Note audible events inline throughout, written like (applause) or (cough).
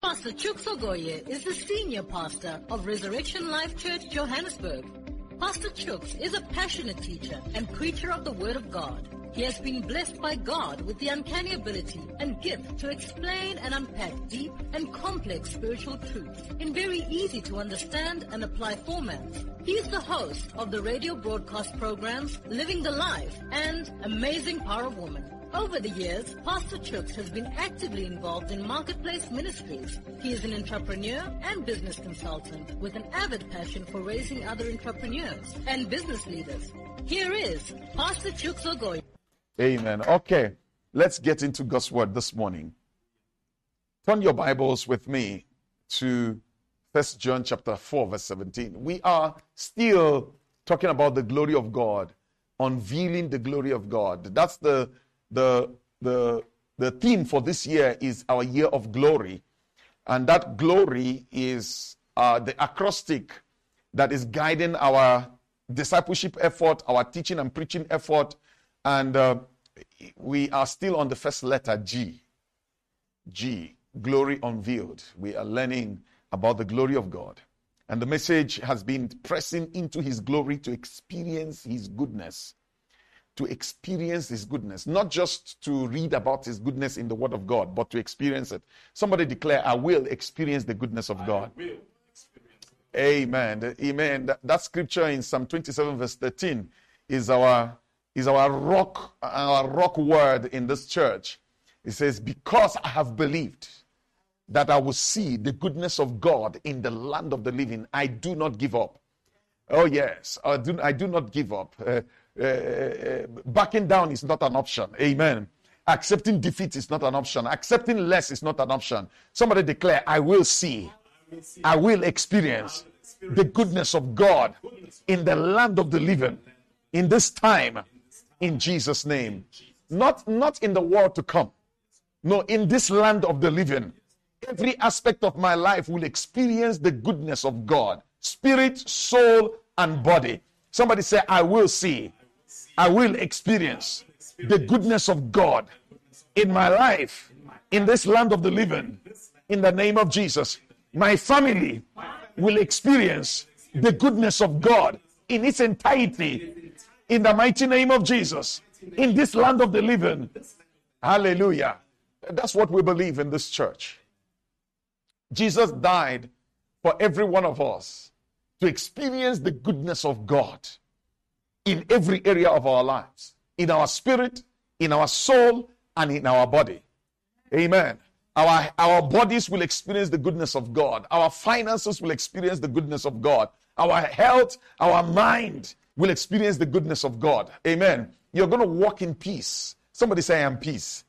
Pastor Chuk Sogoye is the senior pastor of Resurrection Life Church, Johannesburg. Pastor Chooks is a passionate teacher and preacher of the Word of God. He has been blessed by God with the uncanny ability and gift to explain and unpack deep and complex spiritual truths in very easy to understand and apply formats. He is the host of the radio broadcast programs Living the Life and Amazing Power of Woman. Over the years, Pastor Chooks has been actively involved in marketplace ministries. He is an entrepreneur and business consultant with an avid passion for raising other entrepreneurs and business leaders. Here is Pastor Chooks Ogoy. Amen. Okay, let's get into God's word this morning. Turn your Bibles with me to First John chapter 4, verse 17. We are still talking about the glory of God, unveiling the glory of God. That's the the the the theme for this year is our year of glory, and that glory is uh, the acrostic that is guiding our discipleship effort, our teaching and preaching effort, and uh, we are still on the first letter G. G, glory unveiled. We are learning about the glory of God. And the message has been pressing into his glory to experience his goodness to experience His goodness, not just to read about His goodness in the Word of God, but to experience it. Somebody declare, I will experience the goodness of God. Amen. Amen. That, that, scripture in Psalm 27, verse 13, is our is our rock, our rock word in this church. It says, Because I have believed that I will see the goodness of God in the land of the living, I do not give up. Oh, yes, I do, I do not give up. Uh, uh, uh, backing down is not an option. Amen. Accepting defeat is not an option. Accepting less is not an option. Somebody declare, I will see, I will experience the goodness of God in the land of the living in this time in Jesus' name. Not, not in the world to come. No, in this land of the living. Every aspect of my life will experience the goodness of God spirit, soul, and body. Somebody say, I will see, I will experience the goodness of God in my life, in this land of the living, in the name of Jesus. My family will experience the goodness of God in its entirety, in the mighty name of Jesus, in this land of the living. Hallelujah. That's what we believe in this church. Jesus died for every one of us to experience the goodness of God in every area of our lives in our spirit, in our soul, and in our body. Amen. Our, our bodies will experience the goodness of God. Our finances will experience the goodness of God. Our health, our mind will experience the goodness of God. Amen. You're going to walk in peace. Somebody say, I am peace.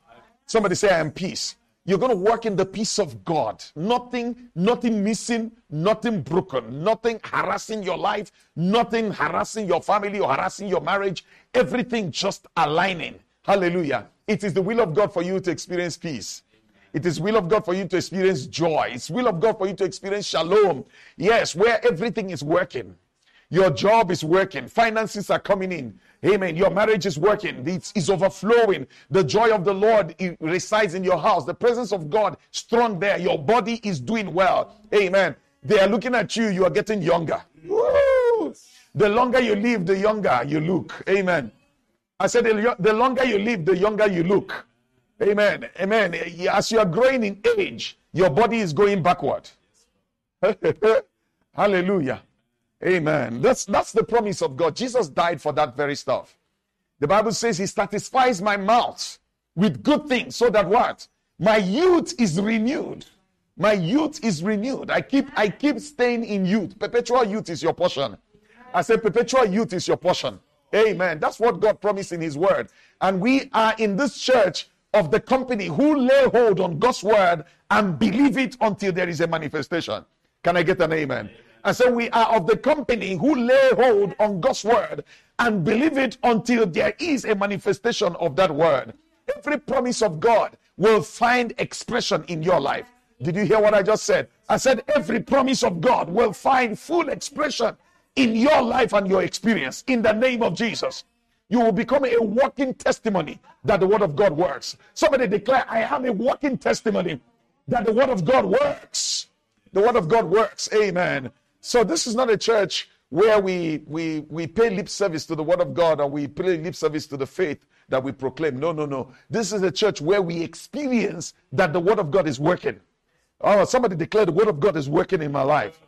Somebody say, I am peace. You're going to work in the peace of God. Nothing, nothing missing, nothing broken, nothing harassing your life, nothing harassing your family or harassing your marriage. Everything just aligning. Hallelujah. It is the will of God for you to experience peace. It is will of God for you to experience joy. It's will of God for you to experience shalom. Yes, where everything is working. Your job is working. Finances are coming in. Amen. Your marriage is working. It's, it's overflowing. The joy of the Lord resides in your house. The presence of God strong there. Your body is doing well. Amen. They are looking at you. You are getting younger. Woo! The longer you live, the younger you look. Amen. I said, the longer you live, the younger you look. Amen. Amen. As you are growing in age, your body is going backward. (laughs) Hallelujah. Amen. That's, that's the promise of God. Jesus died for that very stuff. The Bible says he satisfies my mouth with good things so that what? My youth is renewed. My youth is renewed. I keep, I keep staying in youth. Perpetual youth is your portion. I said perpetual youth is your portion. Amen. That's what God promised in his word. And we are in this church of the company who lay hold on God's word and believe it until there is a manifestation. Can I get an amen? And so we are of the company who lay hold on God's word and believe it until there is a manifestation of that word. Every promise of God will find expression in your life. Did you hear what I just said? I said every promise of God will find full expression in your life and your experience in the name of Jesus. You will become a walking testimony that the word of God works. Somebody declare, I am a walking testimony that the word of God works. The word of God works. Amen. So this is not a church where we we we pay lip service to the word of God or we pay lip service to the faith that we proclaim. No, no, no. This is a church where we experience that the word of God is working. Oh, somebody declared the word of God is working in my life.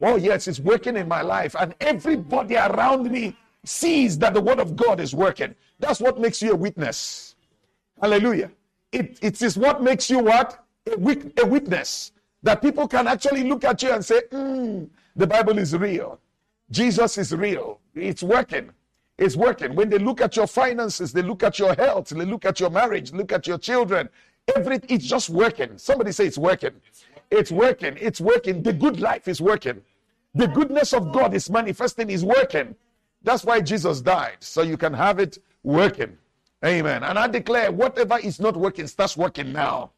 Oh, yes, it's working in my life. And everybody around me sees that the word of God is working. That's what makes you a witness. Hallelujah. It, it is what makes you what? A, a witness. That people can actually look at you and say, mm, the Bible is real. Jesus is real. It's working. It's working. When they look at your finances, they look at your health, they look at your marriage, look at your children. Everything, it's just working. Somebody say it's working. It's working. It's working. The good life is working. The goodness of God is manifesting, is working. That's why Jesus died, so you can have it working. Amen. And I declare whatever is not working starts working now.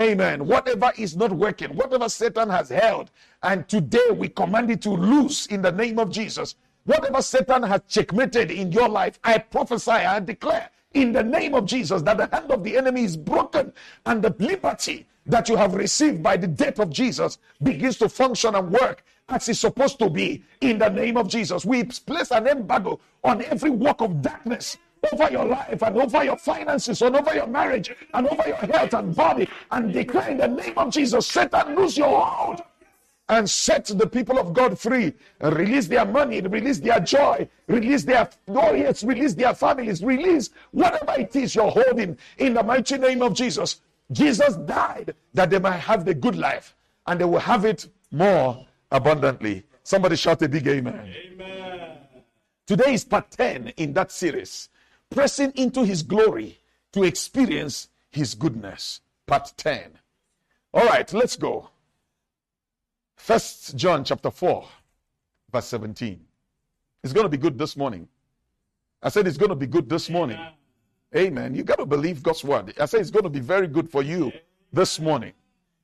Amen. Whatever is not working, whatever Satan has held, and today we command it to loose in the name of Jesus. Whatever Satan has checkmated in your life, I prophesy and declare in the name of Jesus that the hand of the enemy is broken and the liberty that you have received by the death of Jesus begins to function and work as it's supposed to be in the name of Jesus. We place an embargo on every work of darkness over your life and over your finances and over your marriage and over your health and body and declare in the name of Jesus, Satan, lose your hold and set the people of God free and release their money, release their joy, release their yes, release their families, release whatever it is you're holding in the mighty name of Jesus. Jesus died that they might have the good life and they will have it more abundantly. Somebody shout a big amen. amen. Today is part 10 in that series pressing into his glory to experience his goodness. Part 10. All right, let's go. First John chapter 4, verse 17. It's going to be good this morning. I said it's going to be good this morning. Amen. You got to believe God's word. I said it's going to be very good for you this morning.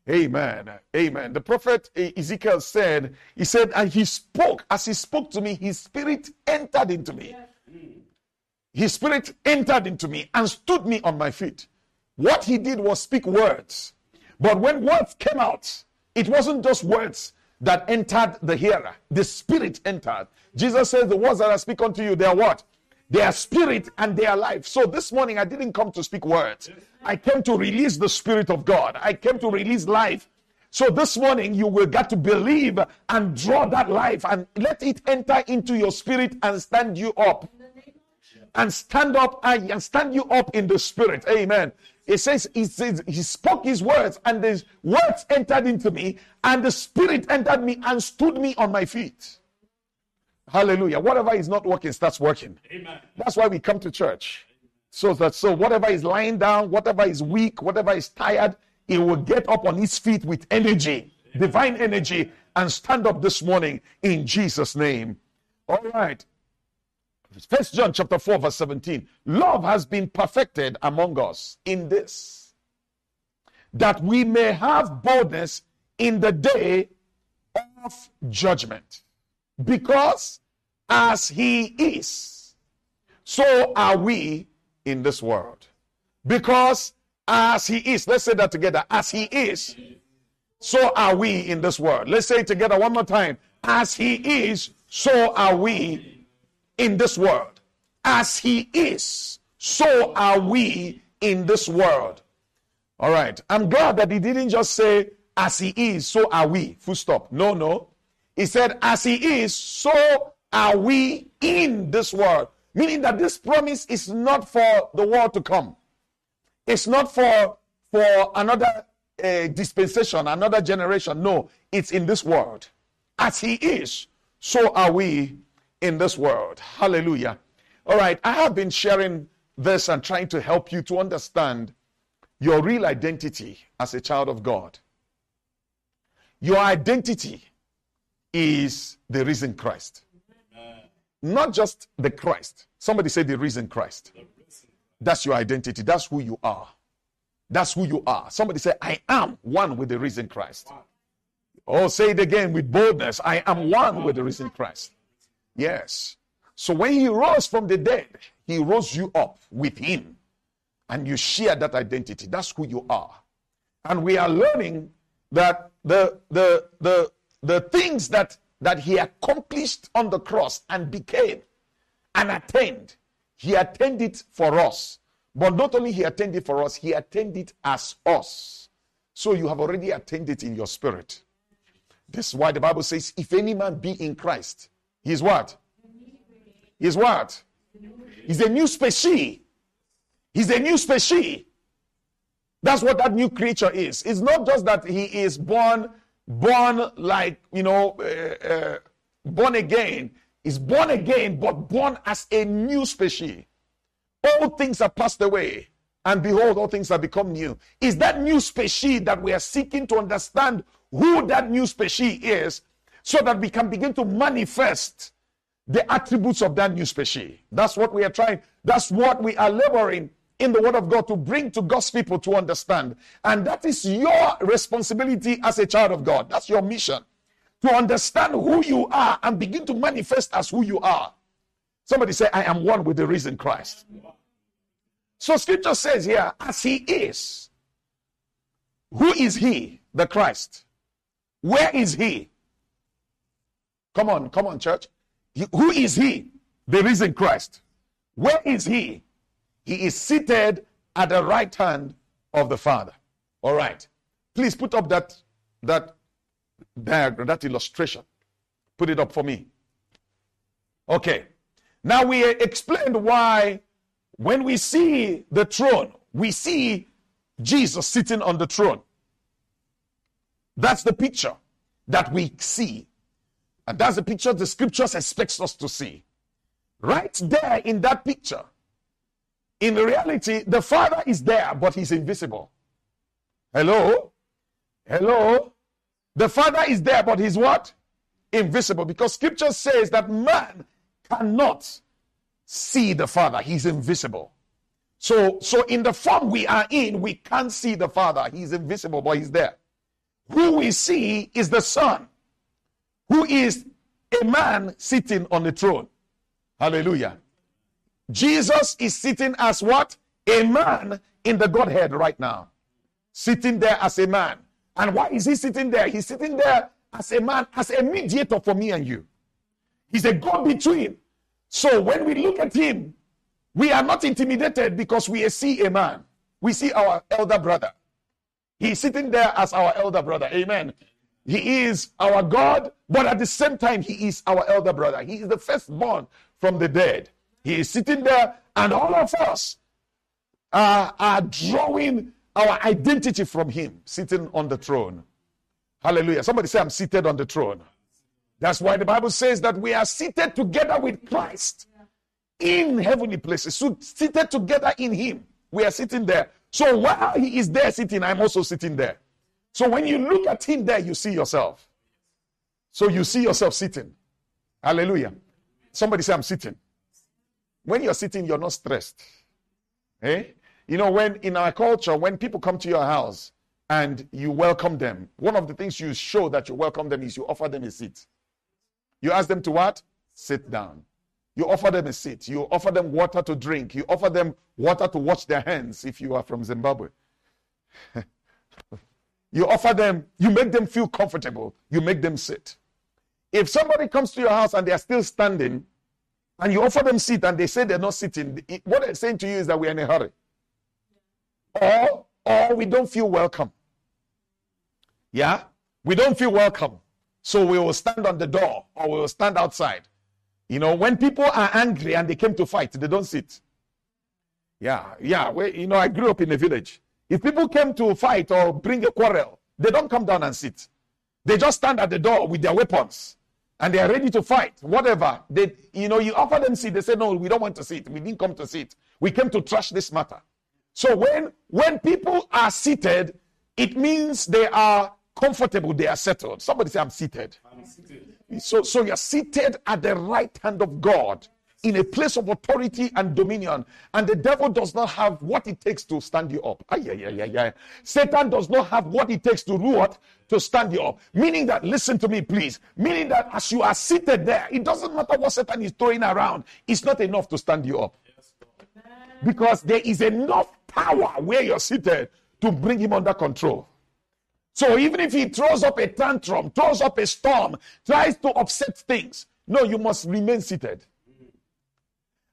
Amen. Amen. The prophet Ezekiel said, He said, and he spoke. As he spoke to me, his spirit entered into me. His spirit entered into me and stood me on my feet. What he did was speak words. But when words came out, it wasn't just words that entered the hearer, the spirit entered. Jesus says, The words that I speak unto you, they are what? They are spirit and they are life. So this morning, I didn't come to speak words. I came to release the spirit of God. I came to release life. So this morning, you will get to believe and draw that life and let it enter into your spirit and stand you up and stand up and stand you up in the spirit. Amen. It says he, says he spoke his words, and the words entered into me, and the spirit entered me and stood me on my feet. Hallelujah. Whatever is not working starts working. Amen. That's why we come to church. So that so whatever is lying down, whatever is weak, whatever is tired, it will get up on its feet with energy, divine energy, and stand up this morning in Jesus' name. All right. First John chapter 4, verse 17. Love has been perfected among us in this, that we may have boldness in the day of judgment. Because as he is, so are we in this world. Because as he is, let's say that together. As he is, so are we in this world. Let's say it together one more time. As he is, so are we in this world. As he is, so are we in this world. All right. I'm glad that he didn't just say, as he is, so are we. Full stop. No, no. He said, as he is, so are we in this world. Meaning that this promise is not for the world to come. It's not for, for another uh, dispensation, another generation. No, it's in this world. As he is, so are we in this world. Hallelujah. All right, I have been sharing this and trying to help you to understand your real identity as a child of God. Your identity is the risen Christ. Not just the Christ. Somebody say the risen Christ. That's your identity. That's who you are. That's who you are. Somebody say, I am one with the risen Christ. Oh, say it again with boldness. I am one with the risen Christ. Yes. So when he rose from the dead, he rose you up with him. And you share that identity. That's who you are. And we are learning that the the the the things that that he accomplished on the cross and became and attained, he attained it for us. But not only he attained it for us, he attained it as us. So you have already attained it in your spirit. This is why the Bible says, if any man be in Christ, he's what? He's what? He's a new species. He's a new species. That's what that new creature is. It's not just that he is born, born like, you know, uh, uh, born again. He's born again, but born as a new species. All things are passed away, and behold, all things have become new. Is that new species that we are seeking to understand who that new species is so that we can begin to manifest the attributes of that new species. That's what we are trying, that's what we are laboring in the Word of God to bring to God's people to understand. And that is your responsibility as a child of God. That's your mission. To understand who you are and begin to manifest as who you are. Somebody say, I am one with the risen Christ. So scripture says here, as he is. Who is he? The Christ. Where is he? Come on, come on, church. Who is he? The risen Christ. Where is he? He is seated at the right hand of the Father. All right. Please put up that that diagram, that illustration. Put it up for me. Okay. Now we explained why when we see the throne, we see Jesus sitting on the throne. That's the picture that we see. And that's the picture the scriptures expects us to see. Right there in that picture in reality, the Father is there, but he's invisible. Hello? Hello? The Father is there, but he's what? Invisible. Because scripture says that man cannot see the Father. He's invisible. So, so in the form we are in, we can't see the Father. He's invisible, but he's there. Who we see is the Son, who is a man sitting on the throne. Hallelujah. Jesus is sitting as what? A man in the Godhead right now. Sitting there as a man. And why is he sitting there? He's sitting there as a man, as a mediator for me and you. He's a God between. So when we look at him, we are not intimidated because we see a man. We see our elder brother. He's sitting there as our elder brother. Amen. He is our God, but at the same time, he is our elder brother. He is the firstborn from the dead. He is sitting there, and all of us are, are drawing our identity from Him, sitting on the throne. Hallelujah. Somebody say, I'm seated on the throne. That's why the Bible says that we are seated together with Christ in heavenly places. So seated together in Him. We are sitting there. So while He is there sitting, I'm also sitting there. So when you look at Him there, you see yourself. So you see yourself sitting. Hallelujah. Somebody say, I'm sitting. When you're sitting, you're not stressed. Eh? You know, when in our culture, when people come to your house and you welcome them, one of the things you show that you welcome them is you offer them a seat. You ask them to what? Sit down. You offer them a seat. You offer them water to drink. You offer them water to wash their hands if you are from Zimbabwe. (laughs) you offer them, you make them feel comfortable. You make them sit. If somebody comes to your house and they are still standing, and you offer them seat and they say they're not sitting, what they're saying to you is that we're in a hurry. Or, or we don't feel welcome. Yeah? We don't feel welcome. So we will stand on the door or we will stand outside. You know, when people are angry and they came to fight, they don't sit. Yeah, yeah. We, you know, I grew up in a village. If people came to fight or bring a quarrel, they don't come down and sit. They just stand at the door with their weapons and they are ready to fight, whatever. They, you know, you offer them seat, they say, no, we don't want to sit. We didn't come to sit. We came to trash this matter. So when when people are seated, it means they are comfortable, they are settled. Somebody say, I'm seated. I'm seated. So, so you're seated at the right hand of God in a place of authority and dominion. And the devil does not have what it takes to stand you up. Ay, ay, ay, ay, ay. Satan does not have what it takes to do what? To stand you up. Meaning that, listen to me, please. Meaning that as you are seated there, it doesn't matter what Satan is throwing around, it's not enough to stand you up. Because there is enough power where you're seated to bring him under control. So even if he throws up a tantrum, throws up a storm, tries to upset things, no, you must remain seated.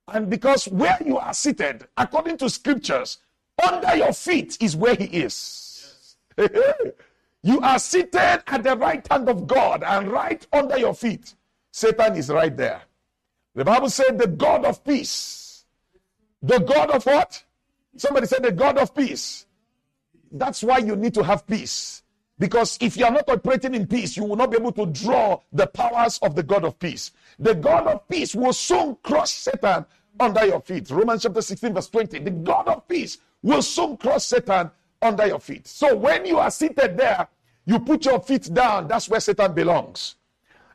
And because where you are seated, according to scriptures, under your feet is where he is. (laughs) you are seated at the right hand of God and right under your feet. Satan is right there. The Bible said, the God of peace. The God of what? Somebody said, the God of peace. That's why you need to have peace. Because if you are not operating in peace, you will not be able to draw the powers of the God of peace. The God of peace will soon crush Satan under your feet. Romans chapter 16, verse 20. The God of peace will soon crush Satan under your feet. So when you are seated there, you put your feet down. That's where Satan belongs.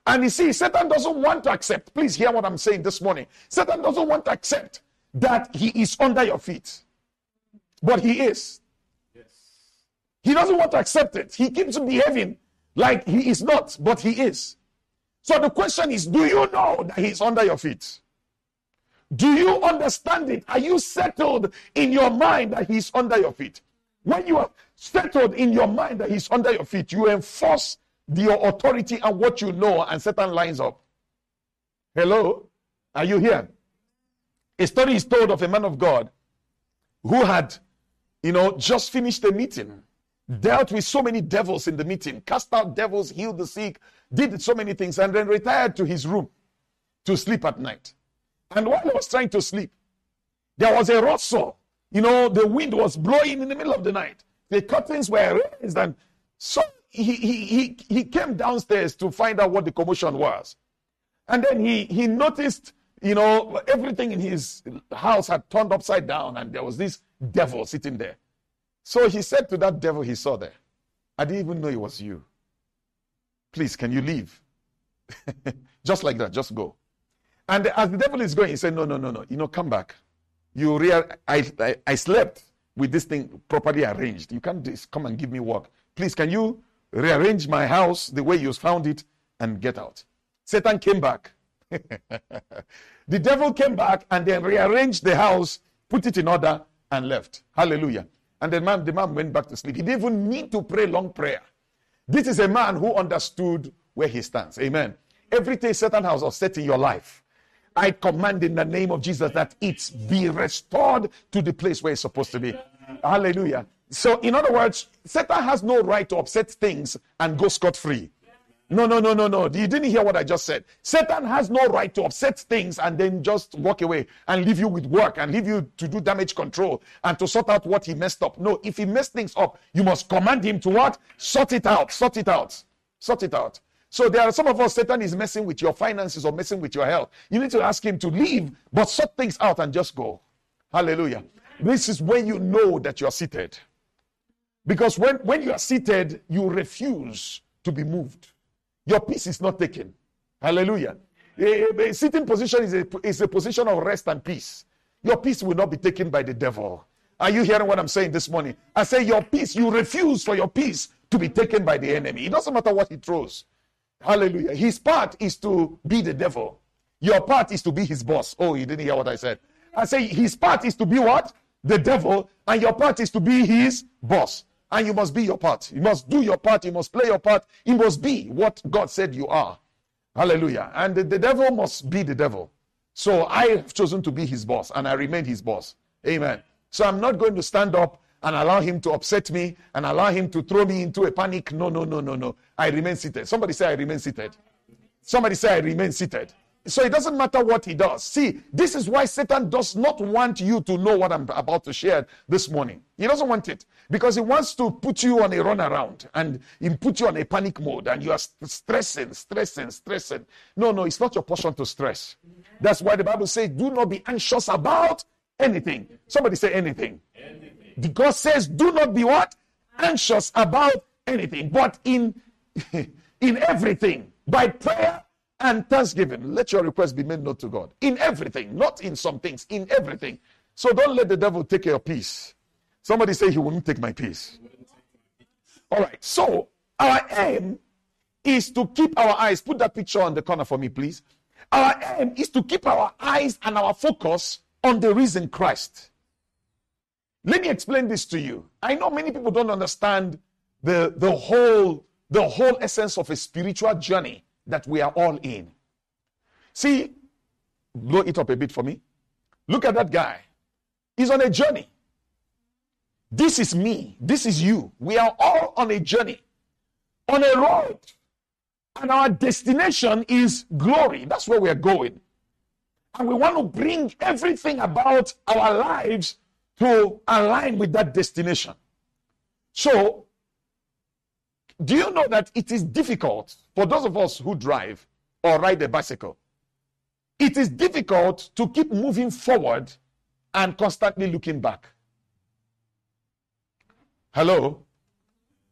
And you see, Satan doesn't want to accept. Please hear what I'm saying this morning. Satan doesn't want to accept that he is under your feet. But he is. He doesn't want to accept it. He keeps behaving like he is not, but he is. So the question is do you know that he's under your feet? Do you understand it? Are you settled in your mind that he's under your feet? When you are settled in your mind that he's under your feet, you enforce your authority and what you know, and Satan lines up. Hello? Are you here? A story is told of a man of God who had, you know, just finished a meeting, dealt with so many devils in the meeting, cast out devils, healed the sick, did so many things, and then retired to his room to sleep at night. And while he was trying to sleep, there was a rustle. You know, the wind was blowing in the middle of the night. The curtains were raised, and so he, he, he, he came downstairs to find out what the commotion was. And then he, he noticed, you know, everything in his house had turned upside down, and there was this devil sitting there. So he said to that devil he saw there, I didn't even know it was you. Please, can you leave? (laughs) just like that, just go. And as the devil is going, he said, No, no, no, no. You know, come back. You real I, I, I slept with this thing properly arranged. You can't just come and give me work. Please, can you rearrange my house the way you found it and get out? Satan came back. (laughs) the devil came back and then rearranged the house, put it in order, and left. Hallelujah. And the man, the man went back to sleep. He didn't even need to pray long prayer. This is a man who understood where he stands. Amen. Everything Satan has upset in your life, I command in the name of Jesus that it be restored to the place where it's supposed to be. Hallelujah. So, in other words, Satan has no right to upset things and go scot free. No, no, no, no, no. You didn't hear what I just said. Satan has no right to upset things and then just walk away and leave you with work and leave you to do damage control and to sort out what he messed up. No, if he messed things up, you must command him to what? Sort it out, sort it out, sort it out. So there are some of us, Satan is messing with your finances or messing with your health. You need to ask him to leave, but sort things out and just go. Hallelujah. This is when you know that you are seated. Because when, when you are seated, you refuse to be moved. Your peace is not taken. Hallelujah. A, a, sitting position is a, is a position of rest and peace. Your peace will not be taken by the devil. Are you hearing what I'm saying this morning? I say your peace, you refuse for your peace to be taken by the enemy. It doesn't matter what he throws. Hallelujah. His part is to be the devil. Your part is to be his boss. Oh, you didn't hear what I said. I say his part is to be what? The devil. And your part is to be his boss. And you must be your part. You must do your part. You must play your part. You must be what God said you are. Hallelujah. And the, the devil must be the devil. So I have chosen to be his boss and I remain his boss. Amen. So I'm not going to stand up and allow him to upset me and allow him to throw me into a panic. No, no, no, no, no. I remain seated. Somebody say, I remain seated. Somebody say, I remain seated. So it doesn't matter what he does. See, this is why Satan does not want you to know what I'm about to share this morning. He doesn't want it because he wants to put you on a runaround and he put you on a panic mode and you are stressing, stressing, stressing. No, no, it's not your portion to stress. That's why the Bible says, do not be anxious about anything. Somebody say anything. anything. God says, do not be what? Anxious about anything, but in (laughs) in everything, by prayer and thanksgiving, let your request be made known to God. In everything, not in some things, in everything. So don't let the devil take your peace. Somebody say he won't take my peace. All right. So our aim is to keep our eyes. Put that picture on the corner for me, please. Our aim is to keep our eyes and our focus on the risen Christ. Let me explain this to you. I know many people don't understand the, the whole the whole essence of a spiritual journey that we are all in. See, blow it up a bit for me. Look at that guy. He's on a journey. This is me. This is you. We are all on a journey, on a road. And our destination is glory. That's where we are going. And we want to bring everything about our lives to align with that destination. So, do you know that it is difficult for those of us who drive or ride a bicycle? It is difficult to keep moving forward and constantly looking back. Hello?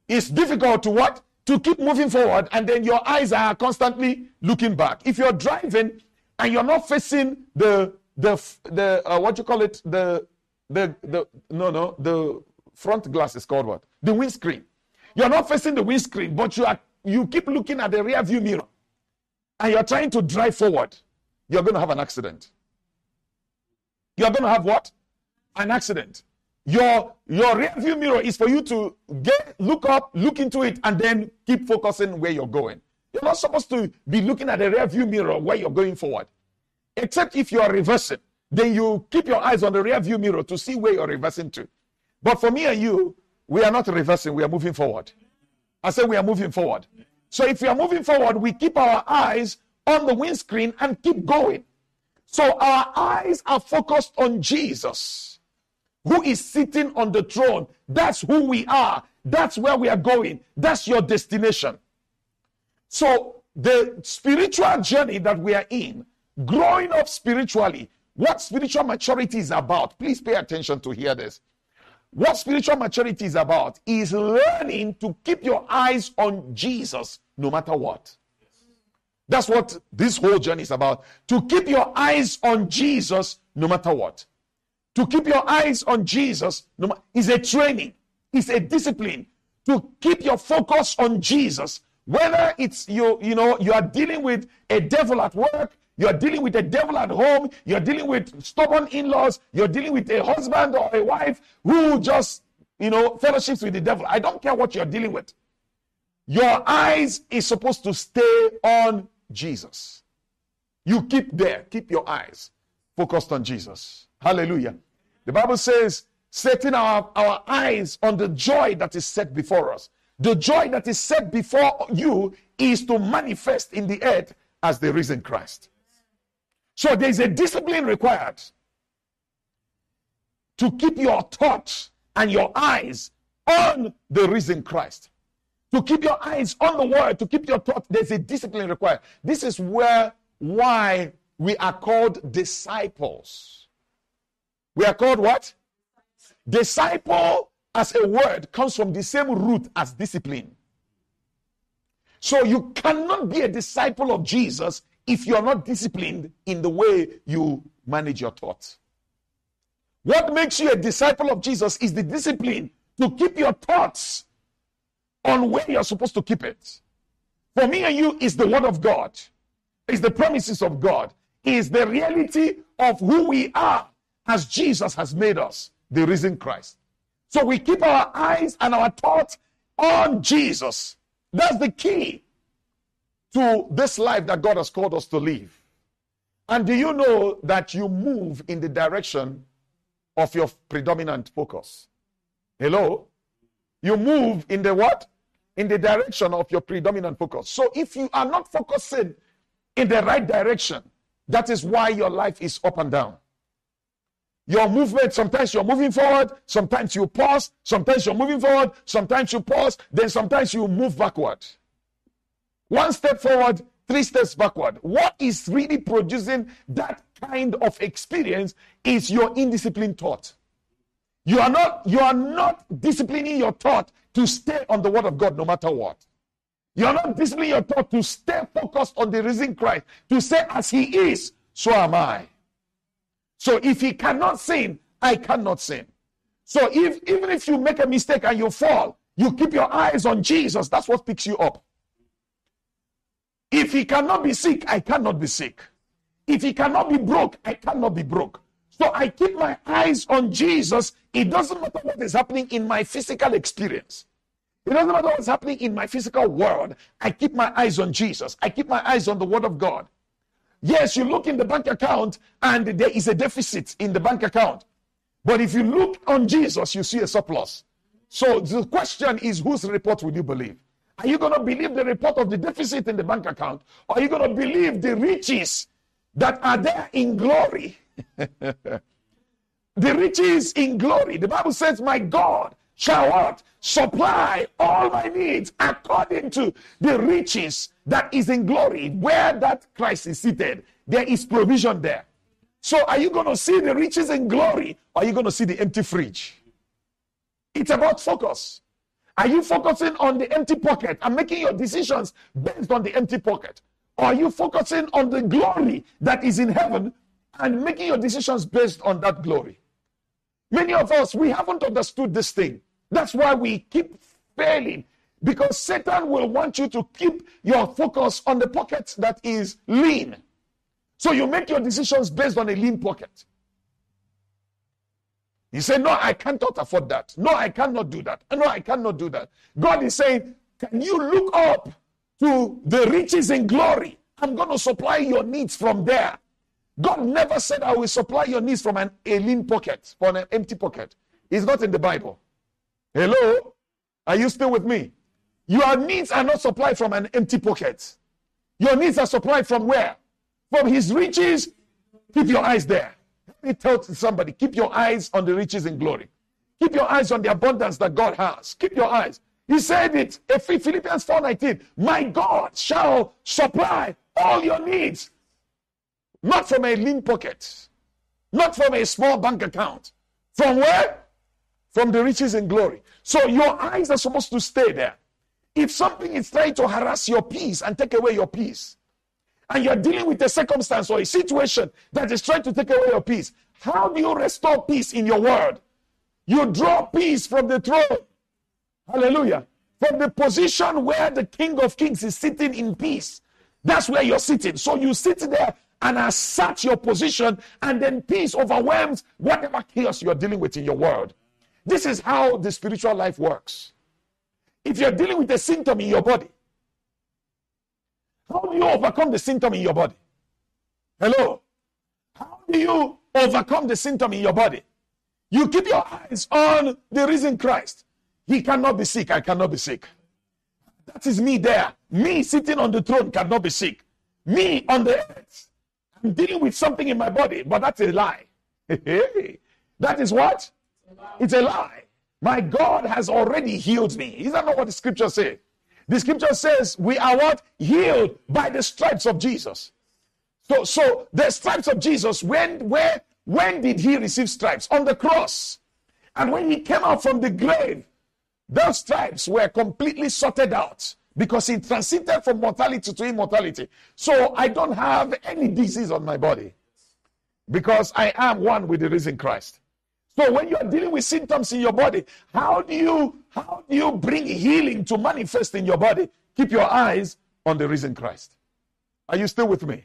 It's difficult to what? To keep moving forward and then your eyes are constantly looking back. If you're driving and you're not facing the the the uh, what you call it? The the the no no the front glass is called what? The windscreen. You're not facing the windscreen but you are you keep looking at the rear view mirror and you're trying to drive forward. You're going to have an accident. You're going to have what? An accident your your rear view mirror is for you to get look up look into it and then keep focusing where you're going you're not supposed to be looking at the rear view mirror where you're going forward except if you are reversing then you keep your eyes on the rear view mirror to see where you're reversing to. But for me and you, we are not reversing, we are moving forward. I said we are moving forward. So if we are moving forward, we keep our eyes on the windscreen and keep going. So our eyes are focused on Jesus, who is sitting on the throne. That's who we are. That's where we are going. That's your destination. So the spiritual journey that we are in, growing up spiritually, what spiritual maturity is about, please pay attention to hear this. What spiritual maturity is about is learning to keep your eyes on Jesus no matter what. That's what this whole journey is about. To keep your eyes on Jesus no matter what. To keep your eyes on Jesus is a training, is a discipline. To keep your focus on Jesus, whether it's you, you know, you are dealing with a devil at work, you're dealing with a devil at home. You're dealing with stubborn in laws. You're dealing with a husband or a wife who just, you know, fellowships with the devil. I don't care what you're dealing with. Your eyes is supposed to stay on Jesus. You keep there, keep your eyes focused on Jesus. Hallelujah. The Bible says, setting our, our eyes on the joy that is set before us. The joy that is set before you is to manifest in the earth as the risen Christ. So there's a discipline required to keep your thoughts and your eyes on the risen Christ. To keep your eyes on the word, to keep your thoughts, there's a discipline required. This is where why we are called disciples. We are called what? Disciple as a word comes from the same root as discipline. So you cannot be a disciple of Jesus if you're not disciplined in the way you manage your thoughts. What makes you a disciple of Jesus is the discipline to keep your thoughts on where you're supposed to keep it. For me and you, is the word of God, is the promises of God, is the reality of who we are as Jesus has made us, the risen Christ. So we keep our eyes and our thoughts on Jesus. That's the key to this life that God has called us to live. And do you know that you move in the direction of your predominant focus? Hello? You move in the what? In the direction of your predominant focus. So if you are not focusing in the right direction, that is why your life is up and down. Your movement, sometimes you're moving forward, sometimes you pause, sometimes you're moving forward, sometimes you pause, then sometimes you move backward. One step forward, three steps backward. What is really producing that kind of experience is your indisciplined thought. You are not you are not disciplining your thought to stay on the word of God no matter what. You are not disciplining your thought to stay focused on the risen Christ, to say as he is, so am I. So if he cannot sin, I cannot sin. So if even if you make a mistake and you fall, you keep your eyes on Jesus. That's what picks you up. If he cannot be sick, I cannot be sick. If he cannot be broke, I cannot be broke. So I keep my eyes on Jesus. It doesn't matter what is happening in my physical experience. It doesn't matter what's happening in my physical world. I keep my eyes on Jesus. I keep my eyes on the Word of God. Yes, you look in the bank account and there is a deficit in the bank account. But if you look on Jesus, you see a surplus. So the question is whose report will you believe? Are you going to believe the report of the deficit in the bank account? Or are you going to believe the riches that are there in glory? (laughs) the riches in glory. The Bible says, My God shall what? Supply all my needs according to the riches that is in glory. Where that Christ is seated, there is provision there. So are you going to see the riches in glory or are you going to see the empty fridge? It's about focus. Are you focusing on the empty pocket and making your decisions based on the empty pocket? Or are you focusing on the glory that is in heaven and making your decisions based on that glory? Many of us, we haven't understood this thing. That's why we keep failing because Satan will want you to keep your focus on the pocket that is lean. So you make your decisions based on a lean pocket. You say, No, I cannot afford that. No, I cannot do that. No, I cannot do that. God is saying, Can you look up to the riches and glory? I'm going to supply your needs from there. God never said, I will supply your needs from an, a lean pocket, from an empty pocket. It's not in the Bible. Hello? Are you still with me? Your needs are not supplied from an empty pocket. Your needs are supplied from where? From his riches. Keep your eyes there. Let me tell somebody keep your eyes on the riches and glory. Keep your eyes on the abundance that God has. Keep your eyes. He said it, Philippians 4:19. My God shall supply all your needs, not from a lean pocket, not from a small bank account. From where? From the riches and glory. So your eyes are supposed to stay there. If something is trying to harass your peace and take away your peace, and you're dealing with a circumstance or a situation that is trying to take away your peace, how do you restore peace in your world? You draw peace from the throne. Hallelujah. From the position where the King of Kings is sitting in peace. That's where you're sitting. So you sit there and assert your position, and then peace overwhelms whatever chaos you're dealing with in your world. This is how the spiritual life works. If you're dealing with a symptom in your body, how do you overcome the symptom in your body? Hello? How do you overcome the symptom in your body? You keep your eyes on the risen Christ. He cannot be sick. I cannot be sick. That is me there. Me sitting on the throne cannot be sick. Me on the earth. I'm dealing with something in my body, but that's a lie. (laughs) that is what? It's a lie. My God has already healed me. Is that not what the scripture says? The scripture says we are what? Healed by the stripes of Jesus. So, so the stripes of Jesus, when, where, when did he receive stripes? On the cross. And when he came out from the grave, those stripes were completely sorted out because he transited from mortality to immortality. So I don't have any disease on my body because I am one with the risen Christ. So when you are dealing with symptoms in your body, how do you how do you bring healing to manifest in your body? Keep your eyes on the risen Christ. Are you still with me?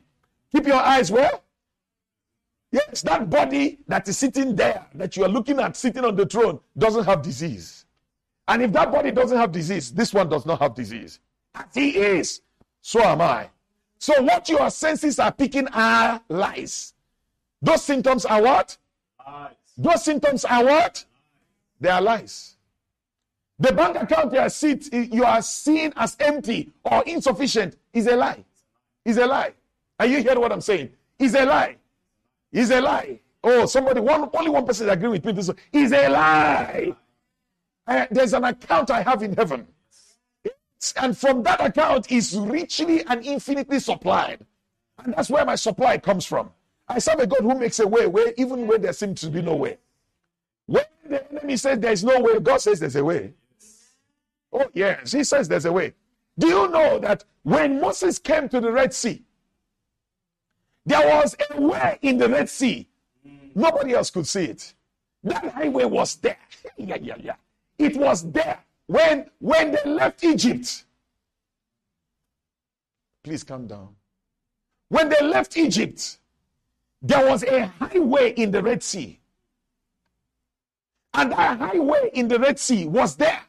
Keep your eyes where? Yes, that body that is sitting there, that you are looking at sitting on the throne, doesn't have disease. And if that body doesn't have disease, this one does not have disease. As he is, so am I. So what your senses are picking are lies. Those symptoms are what? Lies. Those symptoms are what? They are lies. The bank account you are, sit, you are seen as empty or insufficient is a lie. Is a lie. Are you hearing what I'm saying? Is a lie. Is a lie. Oh, somebody, one, only one person agree with me. This is a lie. Uh, there's an account I have in heaven. It's, and from that account is richly and infinitely supplied. And that's where my supply comes from. I serve a God who makes a way, way even when there seems to be no way. When the enemy says there's no way, God says there's a way. Oh, yes, He says there's a way. Do you know that when Moses came to the Red Sea, there was a way in the Red Sea. Mm. Nobody else could see it. That highway was there. (laughs) yeah, yeah, yeah. It was there when when they left Egypt. Please calm down. When they left Egypt, there was a highway in the Red Sea. And that highway in the Red Sea was there.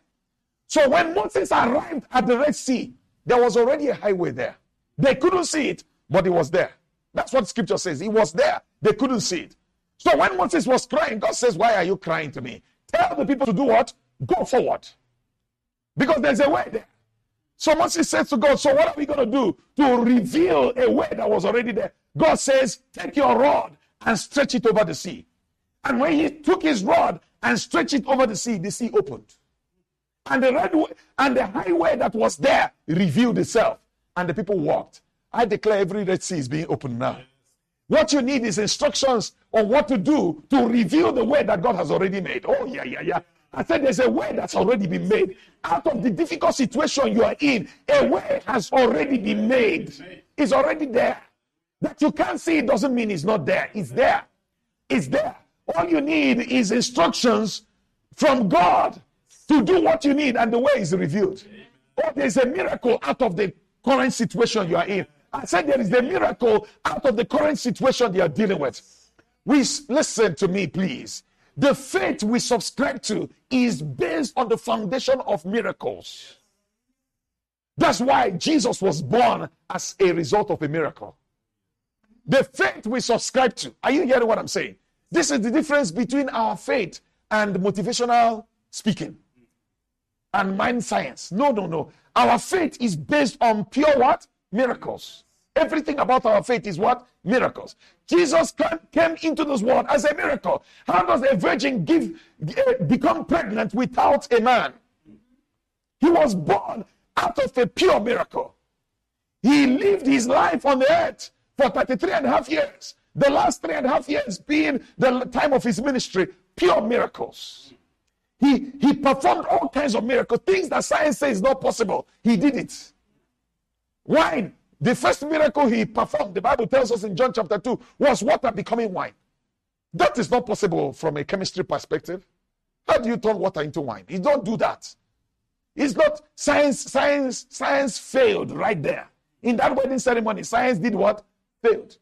So when Moses arrived at the Red Sea, there was already a highway there. They couldn't see it, but it was there. That's what scripture says. It was there. They couldn't see it. So when Moses was crying, God says, Why are you crying to me? Tell the people to do what? Go forward. Because there's a way there. So Moses says to God, So what are we going to do to reveal a way that was already there? God says, Take your rod and stretch it over the sea. And when he took his rod and stretched it over the sea, the sea opened. And the red and the highway that was there revealed itself. And the people walked. I declare every Red Sea is being opened now. What you need is instructions on what to do to reveal the way that God has already made. Oh, yeah, yeah, yeah. I said there's a way that's already been made. Out of the difficult situation you are in, a way has already been made. It's already there. That you can't see it doesn't mean it's not there. It's there. It's there. All you need is instructions from God to do what you need, and the way is revealed. Oh, there's a miracle out of the current situation you are in. I said there is a miracle out of the current situation you are dealing with. We listen to me, please. The faith we subscribe to is based on the foundation of miracles. That's why Jesus was born as a result of a miracle. The faith we subscribe to. Are you hearing what I'm saying? This is the difference between our faith and motivational speaking and mind science. No, no, no. Our faith is based on pure what? Miracles. Everything about our faith is what? Miracles. Jesus came into this world as a miracle. How does a virgin give uh, become pregnant without a man? He was born out of a pure miracle. He lived his life on the earth for 33 and a half years. The last three and a half years being the time of his ministry, pure miracles. He, he performed all kinds of miracles, things that science says is not possible. He did it. Wine, the first miracle he performed, the Bible tells us in John chapter 2, was water becoming wine. That is not possible from a chemistry perspective. How do you turn water into wine? You don't do that. It's not science, science, science failed right there. In that wedding ceremony, science did what? Failed.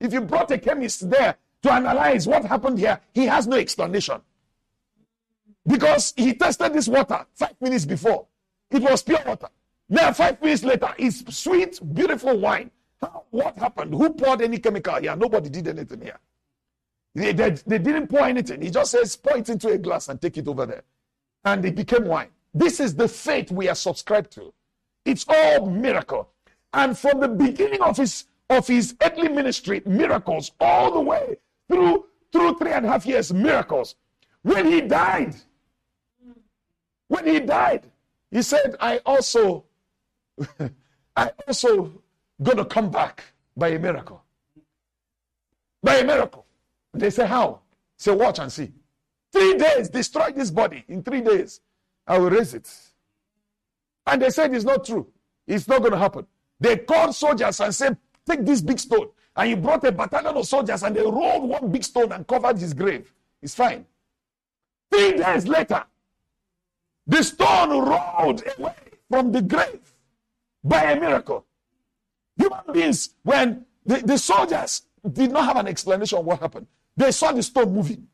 If you brought a chemist there to analyze what happened here, he has no explanation. Because he tested this water five minutes before. It was pure water. Now, five minutes later, it's sweet, beautiful wine. What happened? Who poured any chemical here? Nobody did anything here. They, they, they didn't pour anything. He just says, pour it into a glass and take it over there. And it became wine. This is the faith we are subscribed to. It's all miracle. And from the beginning of his of his earthly ministry, miracles all the way through through three and a half years, miracles. When he died, when he died, he said, I also, I also gonna come back by a miracle. By a miracle. They say, How? Say, watch and see. Three days, destroy this body. In three days, I will raise it. And they said it's not true. It's not going to happen. They called soldiers and said, Take this big stone. And he brought a battalion of soldiers and they rolled one big stone and covered his grave. It's fine. Three days later, the stone rolled away from the grave by a miracle. Human beings, when the, the soldiers did not have an explanation of what happened, they saw the stone moving.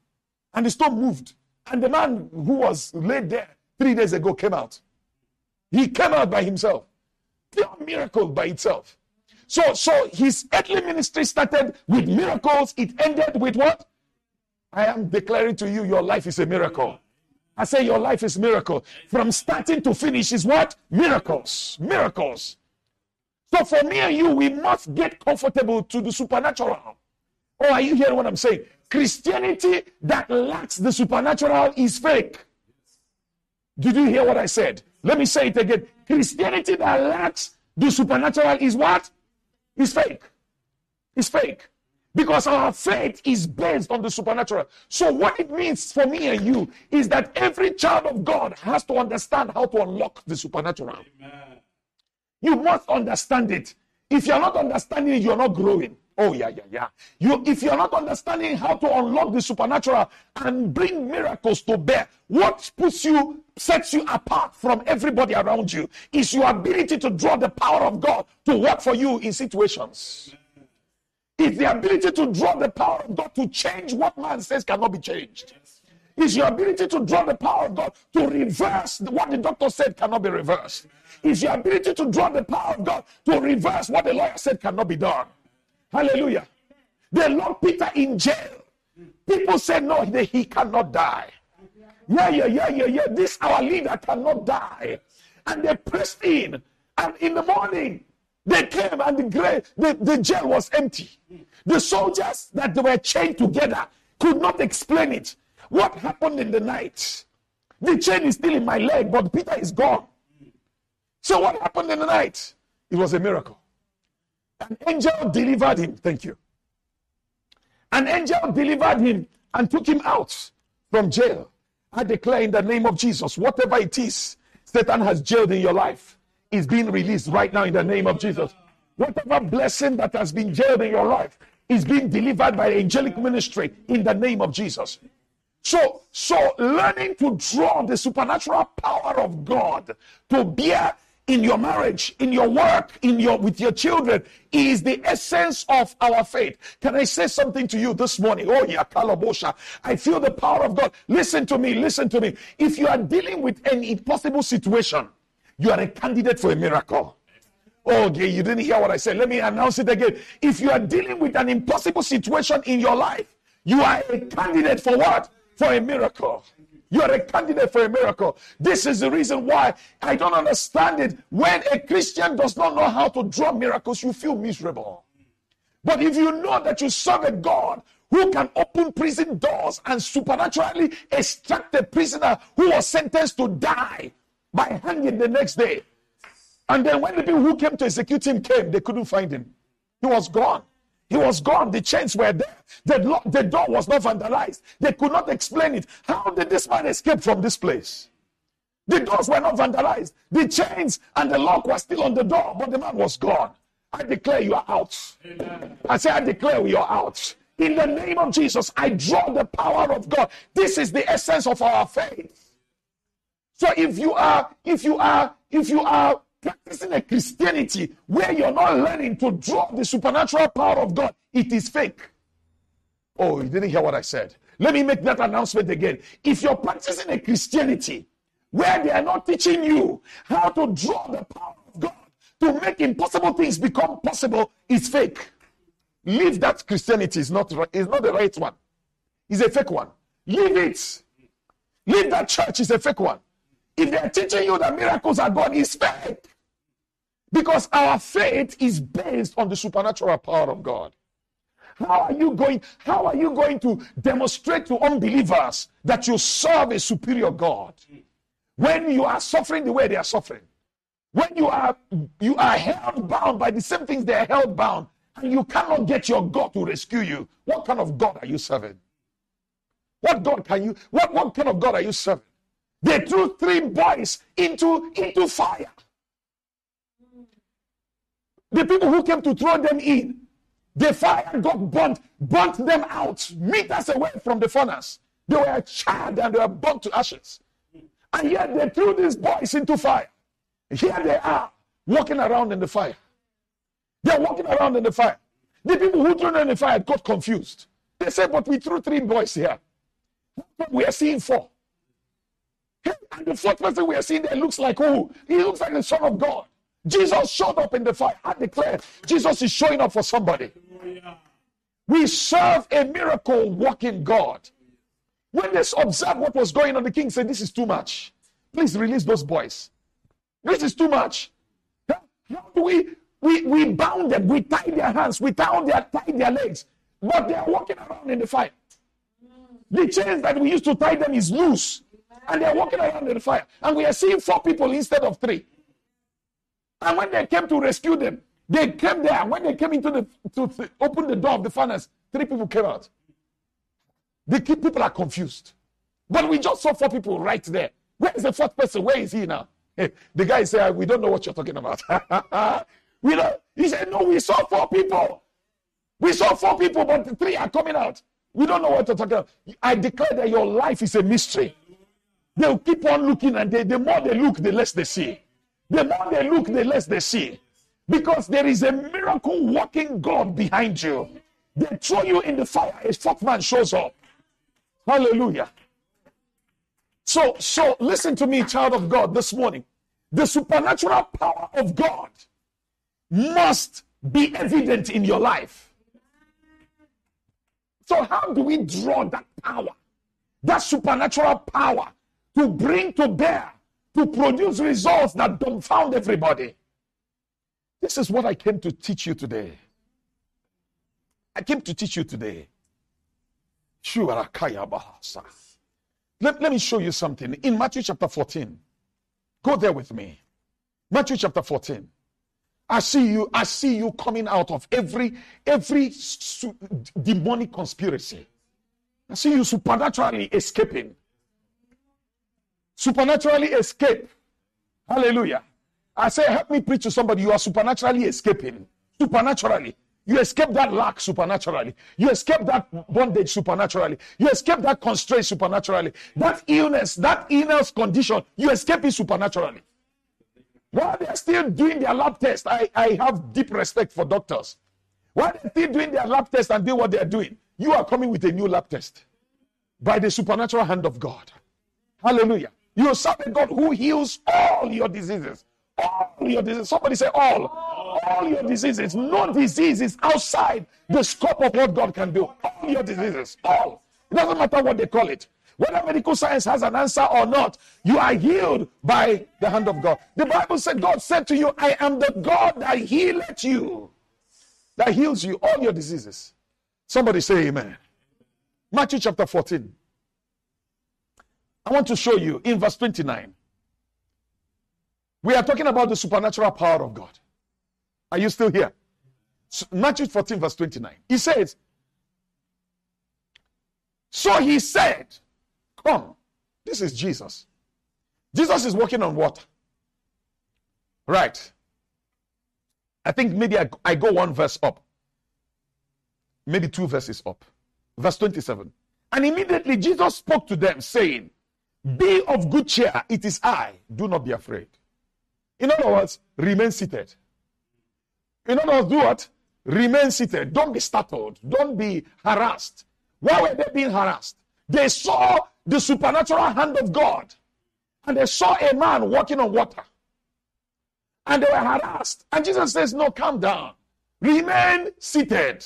And the stone moved. And the man who was laid there three days ago came out. He came out by himself. Pure miracle by itself. So, so his earthly ministry started with miracles. It ended with what? I am declaring to you, your life is a miracle. I say your life is miracle. From starting to finish is what? Miracles. Miracles. So for me and you, we must get comfortable to the supernatural. Oh, are you hearing what I'm saying? Christianity that lacks the supernatural is fake. Did you hear what I said? Let me say it again. Christianity that lacks the supernatural is what? Is fake. It's fake. Because our faith is based on the supernatural. So, what it means for me and you is that every child of God has to understand how to unlock the supernatural. Amen. You must understand it. If you're not understanding it, you're not growing. Oh, yeah, yeah, yeah. You, if you're not understanding how to unlock the supernatural and bring miracles to bear, what puts you, sets you apart from everybody around you is your ability to draw the power of God to work for you in situations. It's the ability to draw the power of God to change what man says cannot be changed. Is your ability to draw the power of God to reverse what the doctor said cannot be reversed. Is your ability to draw the power of God to reverse what the lawyer said cannot be done. Hallelujah. They locked Peter in jail. People said, no, he cannot die. Yeah, yeah, yeah, yeah, yeah. This our leader cannot die. And they pressed in. And in the morning, they came and the, the, the jail was empty. The soldiers that they were chained together could not explain it. What happened in the night? The chain is still in my leg, but Peter is gone. So, what happened in the night? It was a miracle. An angel delivered him. Thank you. An angel delivered him and took him out from jail. I declare in the name of Jesus, whatever it is Satan has jailed in your life is being released right now in the name of Jesus. Whatever blessing that has been jailed in your life is being delivered by angelic ministry in the name of Jesus. So, so learning to draw the supernatural power of God to bear in your marriage, in your work, in your with your children is the essence of our faith. Can I say something to you this morning? Oh yeah, Kalabosha. I feel the power of God. Listen to me, listen to me. If you are dealing with an impossible situation, you are a candidate for a miracle. Oh, okay, you didn't hear what I said. Let me announce it again. If you are dealing with an impossible situation in your life, you are a candidate for what? For a miracle. You are a candidate for a miracle. This is the reason why I don't understand it. When a Christian does not know how to draw miracles, you feel miserable. But if you know that you serve a God who can open prison doors and supernaturally extract a prisoner who was sentenced to die by hanging the next day. And then when the people who came to execute him came, they couldn't find him. He was gone. He was gone. The chains were there. The, the door was not vandalized. They could not explain it. How did this man escape from this place? The doors were not vandalized. The chains and the lock were still on the door, but the man was gone. I declare you are out. Amen. I say, I declare you are out. In the name of Jesus, I draw the power of God. This is the essence of our faith. So if you are, if you are, if you are practicing a Christianity where you're not learning to draw the supernatural power of God, it is fake. Oh, you didn't hear what I said. Let me make that announcement again. If you're practicing a Christianity where they are not teaching you how to draw the power of God to make impossible things become possible, it's fake. Leave that Christianity is not is not the right one. It's a fake one. Leave it. Leave that church is a fake one. If they're teaching you that miracles are God, it's fake. Because our faith is based on the supernatural power of God. How are you going? How are you going to demonstrate to unbelievers that you serve a superior God when you are suffering the way they are suffering? When you are you are held bound by the same things they are held bound, and you cannot get your God to rescue you. What kind of God are you serving? What God can you? What, what kind of God are you serving? They threw three boys into, into fire. The people who came to throw them in, the fire got burnt, burnt them out meters away from the furnace. They were charred and they were burnt to ashes. And yet they threw these boys into fire. Here they are walking around in the fire. They're walking around in the fire. The people who threw them in the fire got confused. They said, But we threw three boys here. We are seeing four. And the fourth person we are seeing there looks like who? He looks like the Son of God. Jesus showed up in the fire. I declare Jesus is showing up for somebody. We serve a miracle working God. When they observed what was going on, the king said, This is too much. Please release those boys. This is too much. We we, we bound them, we tied their hands, we tied their, tied their legs, but they are walking around in the fire. The chains that we used to tie them is loose and they're walking around in the fire. And we are seeing four people instead of three. And when they came to rescue them, they came there. When they came into the to open the door of the furnace, three people came out. The people are confused. But we just saw four people right there. Where is the fourth person? Where is he now? The guy said, We don't know what you're talking about. (laughs) we don't. He said, No, we saw four people. We saw four people, but three are coming out. We don't know what you're talking about. I declare that your life is a mystery. They'll keep on looking, and they, the more they look, the less they see. The more they look, the less they see. Because there is a miracle working God behind you. They throw you in the fire, a fourth man shows up. Hallelujah. So, so listen to me, child of God, this morning. The supernatural power of God must be evident in your life. So, how do we draw that power, that supernatural power, to bring to bear, to produce results that dumbfound everybody? This is what I came to teach you today. I came to teach you today. Let, let me show you something. In Matthew chapter 14, go there with me. Matthew chapter 14. I see you, I see you coming out of every every su- demonic conspiracy. I see you supernaturally escaping. Supernaturally escape. Hallelujah. I say, help me preach to somebody. You are supernaturally escaping. Supernaturally. You escape that lack supernaturally. You escape that bondage supernaturally. You escape that constraint supernaturally. That illness, that illness condition, you escape it supernaturally. While they're still doing their lab test, I, I have deep respect for doctors. While they're still doing their lab test and doing what they're doing, you are coming with a new lab test by the supernatural hand of God. Hallelujah. You serve a God who heals all your diseases. All your diseases. Somebody say all all your diseases. No disease is outside the scope of what God can do. All your diseases, all. It doesn't matter what they call it. Whether medical science has an answer or not, you are healed by the hand of God. The Bible said, God said to you, I am the God that healeth you, that heals you, all your diseases. Somebody say amen. Matthew chapter 14. I want to show you in verse 29. We are talking about the supernatural power of God. Are you still here? Matthew 14, verse 29. He says, So he said, Come. This is Jesus. Jesus is walking on water. Right. I think maybe I, I go one verse up. Maybe two verses up. Verse 27. And immediately Jesus spoke to them, saying, Be of good cheer, it is I, do not be afraid. In other words, remain seated. In other words, do what? Remain seated. Don't be startled. Don't be harassed. Why were they being harassed? They saw the supernatural hand of God. And they saw a man walking on water. And they were harassed. And Jesus says, No, calm down. Remain seated.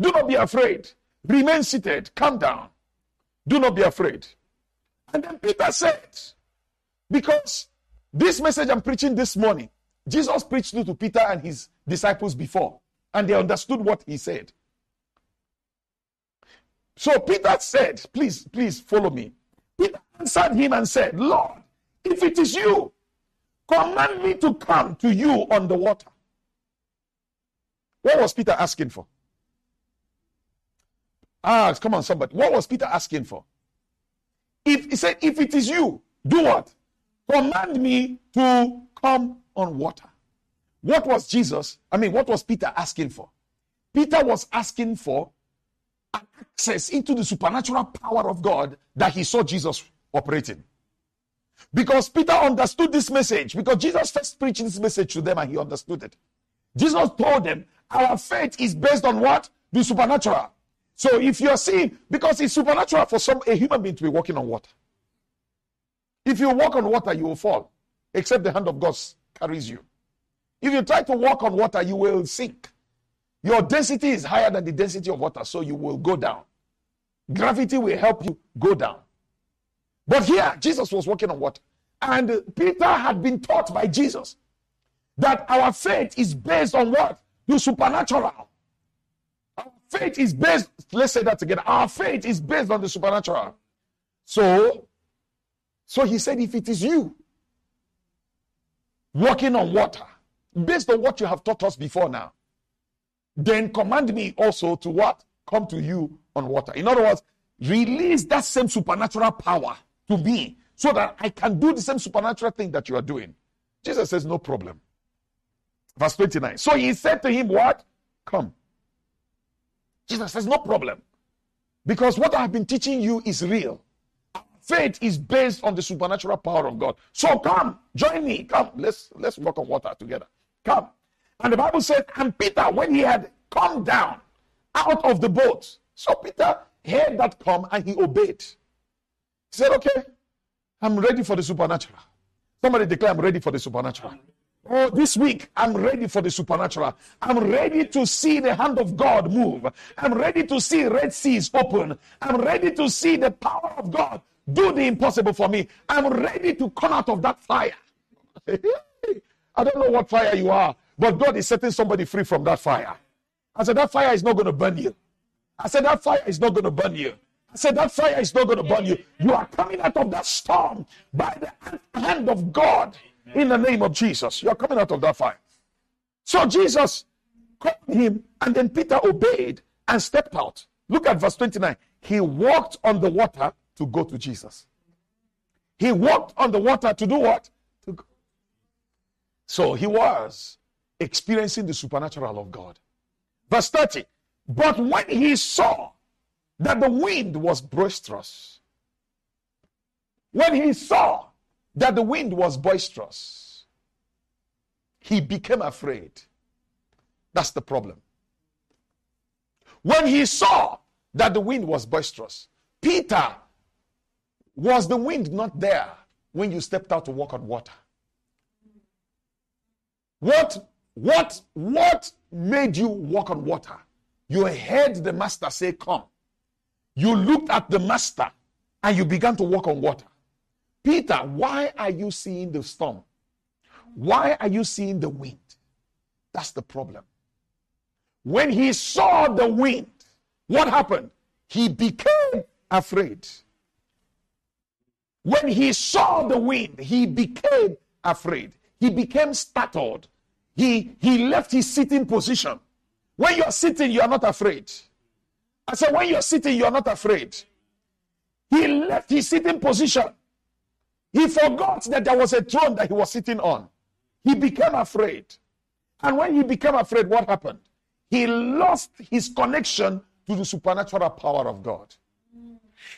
Do not be afraid. Remain seated. Calm down. Do not be afraid. And then Peter said, Because this message I'm preaching this morning Jesus preached to Peter and his disciples before, and they understood what he said. So Peter said, Please, please follow me. Peter answered him and said, Lord, if it is you, command me to come to you on the water. What was Peter asking for? Ah, come on, somebody. What was Peter asking for? If he said, If it is you, do what? Command me to come on water. What was Jesus? I mean, what was Peter asking for? Peter was asking for access into the supernatural power of God that he saw Jesus operating. Because Peter understood this message, because Jesus first preached this message to them and he understood it. Jesus told them, Our faith is based on what? The supernatural. So if you're seeing, because it's supernatural for some a human being to be walking on water. If you walk on water, you will fall, except the hand of God carries you. If you try to walk on water, you will sink. Your density is higher than the density of water, so you will go down. Gravity will help you go down. But here, Jesus was walking on water. And Peter had been taught by Jesus that our faith is based on what? The supernatural. Faith is based, let's say that together. Our faith is based on the supernatural. So, so he said, if it is you walking on water, based on what you have taught us before now, then command me also to what? Come to you on water. In other words, release that same supernatural power to me so that I can do the same supernatural thing that you are doing. Jesus says, No problem. Verse 29. So he said to him, What? Come. Jesus says, No problem. Because what I have been teaching you is real. Faith is based on the supernatural power of God. So come, join me. Come, let's let's walk on water together. Come. And the Bible said, and Peter, when he had come down out of the boat, so Peter heard that come and he obeyed. He said, Okay, I'm ready for the supernatural. Somebody declare, I'm ready for the supernatural. Oh, this week, I'm ready for the supernatural. I'm ready to see the hand of God move. I'm ready to see Red Seas open. I'm ready to see the power of God do the impossible for me. I'm ready to come out of that fire. (laughs) I don't know what fire you are, but God is setting somebody free from that fire. I said, That fire is not going to burn you. I said, That fire is not going to burn you. I said, That fire is not going to burn you. You are coming out of that storm by the hand of God in the name of Jesus. You are coming out of that fire. So Jesus called him, and then Peter obeyed and stepped out. Look at verse 29. He walked on the water to go to Jesus. He walked on the water to do what? To go. So he was experiencing the supernatural of God. Verse 30. But when he saw that the wind was boisterous, when he saw that the wind was boisterous, he became afraid. That's the problem. When he saw that the wind was boisterous, Peter, was the wind not there when you stepped out to walk on water? What, what, what made you walk on water? You heard the master say, Come. You looked at the master and you began to walk on water. Peter, why are you seeing the storm? Why are you seeing the wind? That's the problem. When he saw the wind, what happened? He became afraid. When he saw the wind, he became afraid. He became startled. He, he left his sitting position. When you're sitting, you are not afraid. I said, when you're sitting, you are not afraid. He left his sitting position. He forgot that there was a throne that he was sitting on. He became afraid. And when he became afraid, what happened? He lost his connection to the supernatural power of God.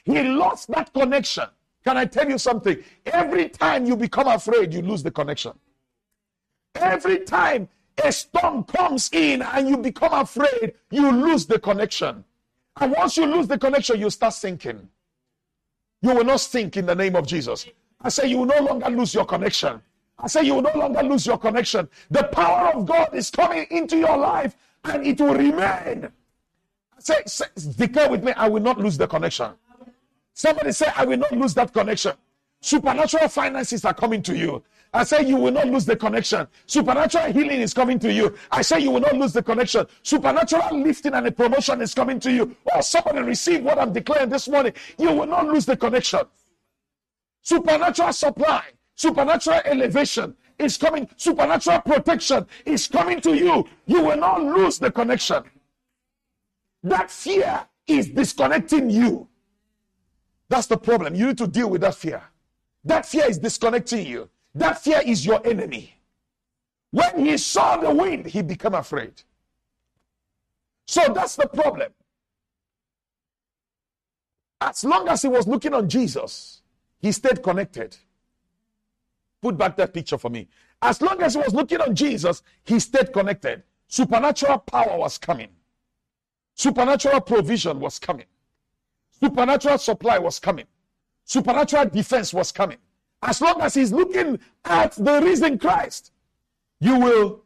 He lost that connection. Can I tell you something? Every time you become afraid, you lose the connection. Every time a storm comes in and you become afraid, you lose the connection. And once you lose the connection, you start sinking. You will not sink in the name of Jesus. I say you will no longer lose your connection. I say you will no longer lose your connection. The power of God is coming into your life and it will remain. I say, say declare with me, I will not lose the connection. Somebody say, I will not lose that connection. Supernatural finances are coming to you. I say you will not lose the connection. Supernatural healing is coming to you. I say you will not lose the connection. Supernatural lifting and a promotion is coming to you. Oh, somebody receive what I'm declaring this morning. You will not lose the connection. Supernatural supply, supernatural elevation is coming. Supernatural protection is coming to you. You will not lose the connection. That fear is disconnecting you. That's the problem. You need to deal with that fear. That fear is disconnecting you. That fear is your enemy. When he saw the wind, he became afraid. So that's the problem. As long as he was looking on Jesus, he stayed connected. Put back that picture for me. As long as he was looking on Jesus, he stayed connected. Supernatural power was coming, supernatural provision was coming. Supernatural supply was coming. Supernatural defense was coming. As long as he's looking at the risen Christ, you will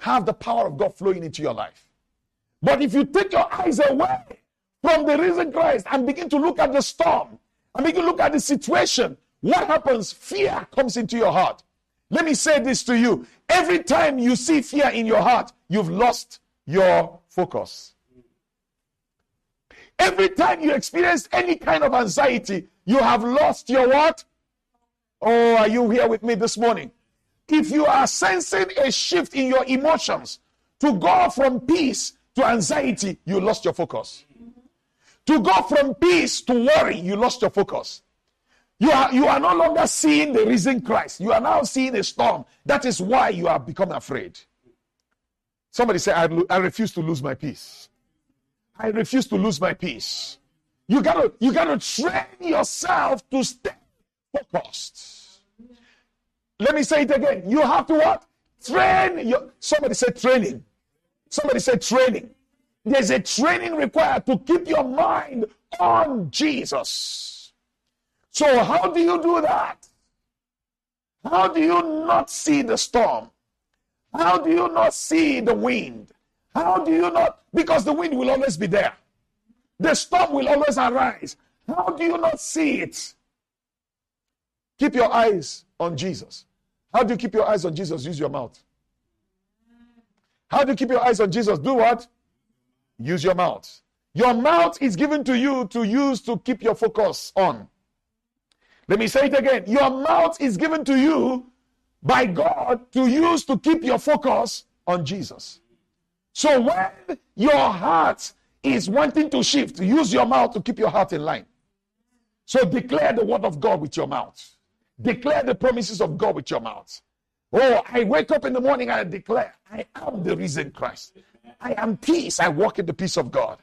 have the power of God flowing into your life. But if you take your eyes away from the risen Christ and begin to look at the storm and begin to look at the situation, what happens? Fear comes into your heart. Let me say this to you. Every time you see fear in your heart, you've lost your focus. Every time you experience any kind of anxiety, you have lost your what? Oh, are you here with me this morning? If you are sensing a shift in your emotions to go from peace to anxiety, you lost your focus. To go from peace to worry, you lost your focus. You are, you are no longer seeing the risen Christ. You are now seeing a storm. That is why you have become afraid. Somebody say, I, I refuse to lose my peace. I refuse to lose my peace. You gotta, you gotta train yourself to stay focused. Let me say it again. You have to what? Train your somebody said training. Somebody said training. There's a training required to keep your mind on Jesus. So, how do you do that? How do you not see the storm? How do you not see the wind? How do you not? Because the wind will always be there, the storm will always arise. How do you not see it? Keep your eyes on Jesus. How do you keep your eyes on Jesus? Use your mouth. How do you keep your eyes on Jesus? Do what? Use your mouth. Your mouth is given to you to use to keep your focus on. Let me say it again. Your mouth is given to you by God to use to keep your focus on Jesus. So when your heart is wanting to shift, use your mouth to keep your heart in line. So declare the word of God with your mouth. Declare the promises of God with your mouth. Oh, I wake up in the morning and I declare, I am the risen Christ. I am peace. I walk in the peace of God.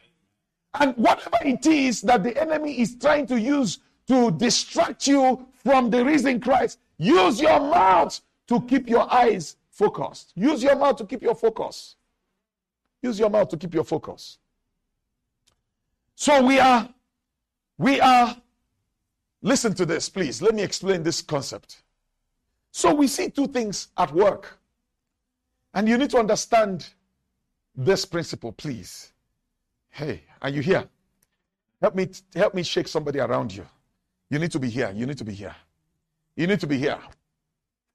And whatever it is that the enemy is trying to use to distract you from the risen Christ, use your mouth to keep your eyes focused. Use your mouth to keep your focus. Use your mouth to keep your focus. So we are, we are, listen to this, please. Let me explain this concept. So we see two things at work. And you need to understand this principle, please. Hey, are you here? Help me help me shake somebody around you. You need to be here. You need to be here. You need to be here.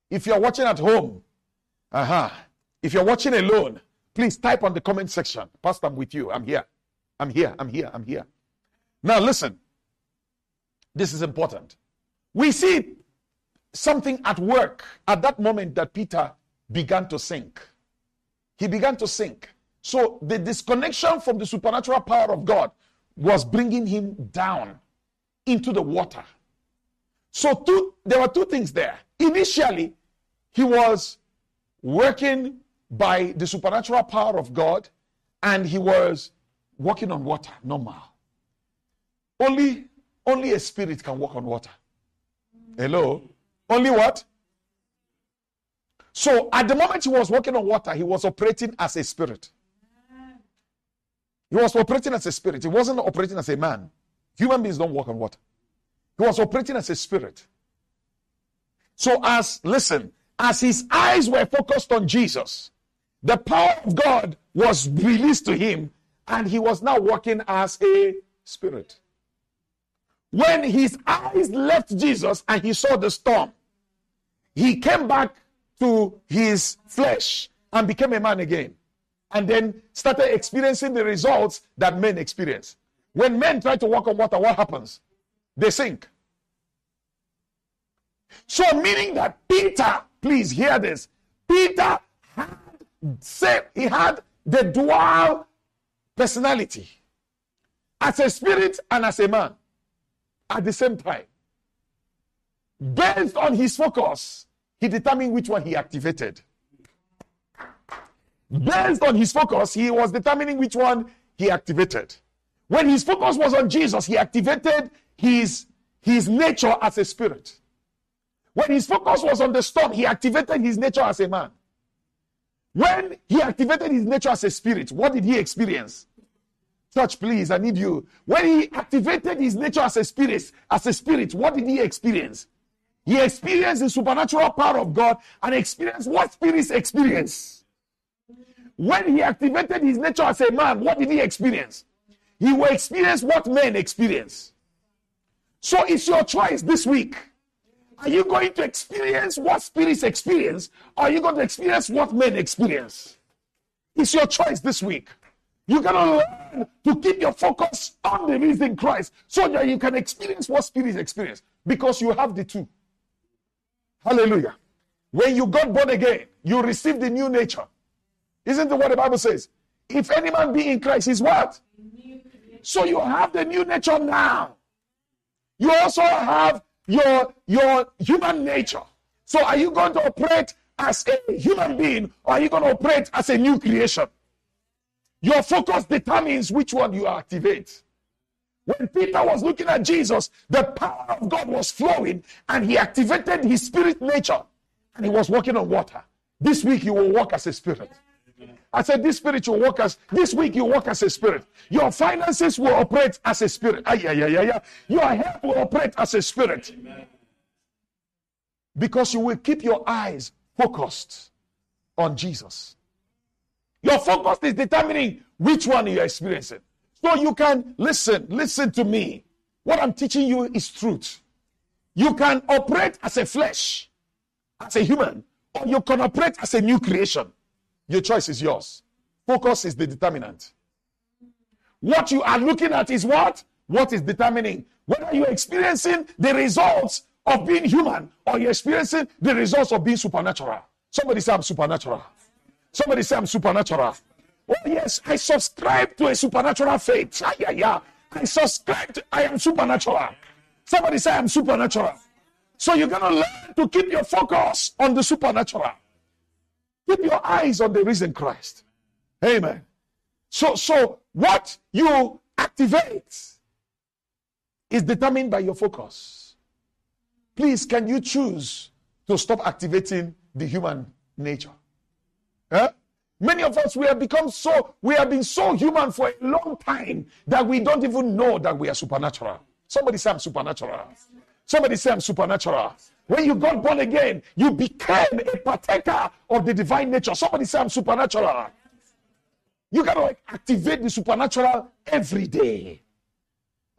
If you're watching at home, uh-huh. If you're watching alone, please type on the comment section. Pastor, I'm with you. I'm here. I'm here. I'm here. I'm here. Now listen. This is important. We see something at work at that moment that Peter began to sink. He began to sink. So the disconnection from the supernatural power of God was bringing him down into the water. So two, there were two things there. Initially, he was working by the supernatural power of God and he was walking on water, normal. Only, only a spirit can walk on water. Hello? Only what? So at the moment he was walking on water, he was operating as a spirit. He was operating as a spirit. He wasn't operating as a man. Human beings don't walk on water. He was operating as a spirit. So, as, listen, as his eyes were focused on Jesus, the power of God was released to him, and he was now walking as a spirit. When his eyes left Jesus and he saw the storm, he came back to his flesh and became a man again. And then started experiencing the results that men experience. When men try to walk on water, what happens? They sink. So, meaning that Peter, please hear this, Peter had said he had the dual personality as a spirit and as a man at the same time. Based on his focus, he determined which one he activated. Based on his focus, he was determining which one he activated. When his focus was on Jesus, he activated his, his nature as a spirit. When his focus was on the storm, he activated his nature as a man. When he activated his nature as a spirit, what did he experience? Church, please, I need you. When he activated his nature as a spirit, as a spirit, what did he experience? He experienced the supernatural power of God and experienced what spirits experience. When he activated his nature as a man, what did he experience? He will experience what men experience. So it's your choice this week. Are you going to experience what spirits experience? Or are you going to experience what men experience? It's your choice this week. You gotta learn to keep your focus on the risen Christ so that you can experience what spirits experience because you have the two. Hallelujah. When you got born again, you received the new nature. Isn't it what the Bible says? If any man be in Christ, he's what? So you have the new nature now. You also have your, your human nature. So are you going to operate as a human being or are you going to operate as a new creation? Your focus determines which one you activate. When Peter was looking at Jesus, the power of God was flowing and he activated his spirit nature and he was walking on water. This week you will walk as a spirit. I said, this spirit you walk as, this week you work as a spirit. Your finances will operate as a spirit. Yeah, yeah, yeah, yeah. Your health will operate as a spirit. Because you will keep your eyes focused on Jesus. Your focus is determining which one you're experiencing. So you can listen, listen to me. What I'm teaching you is truth. You can operate as a flesh, as a human, or you can operate as a new creation. Your choice is yours. Focus is the determinant. What you are looking at is what? What is determining whether you're experiencing the results of being human or you're experiencing the results of being supernatural. Somebody say, I'm supernatural. Somebody say, I'm supernatural. Oh, yes, I subscribe to a supernatural faith. Ah, yeah, yeah. I subscribe to, I am supernatural. Somebody say, I'm supernatural. So you're going to learn to keep your focus on the supernatural. Keep your eyes on the risen Christ. Amen. So, so what you activate is determined by your focus. Please, can you choose to stop activating the human nature? Huh? Many of us, we have become so, we have been so human for a long time that we don't even know that we are supernatural. Somebody say, I'm supernatural. Somebody say, I'm supernatural. When you got born again, you became a partaker of the divine nature. Somebody say, I'm supernatural. You gotta like activate the supernatural every day.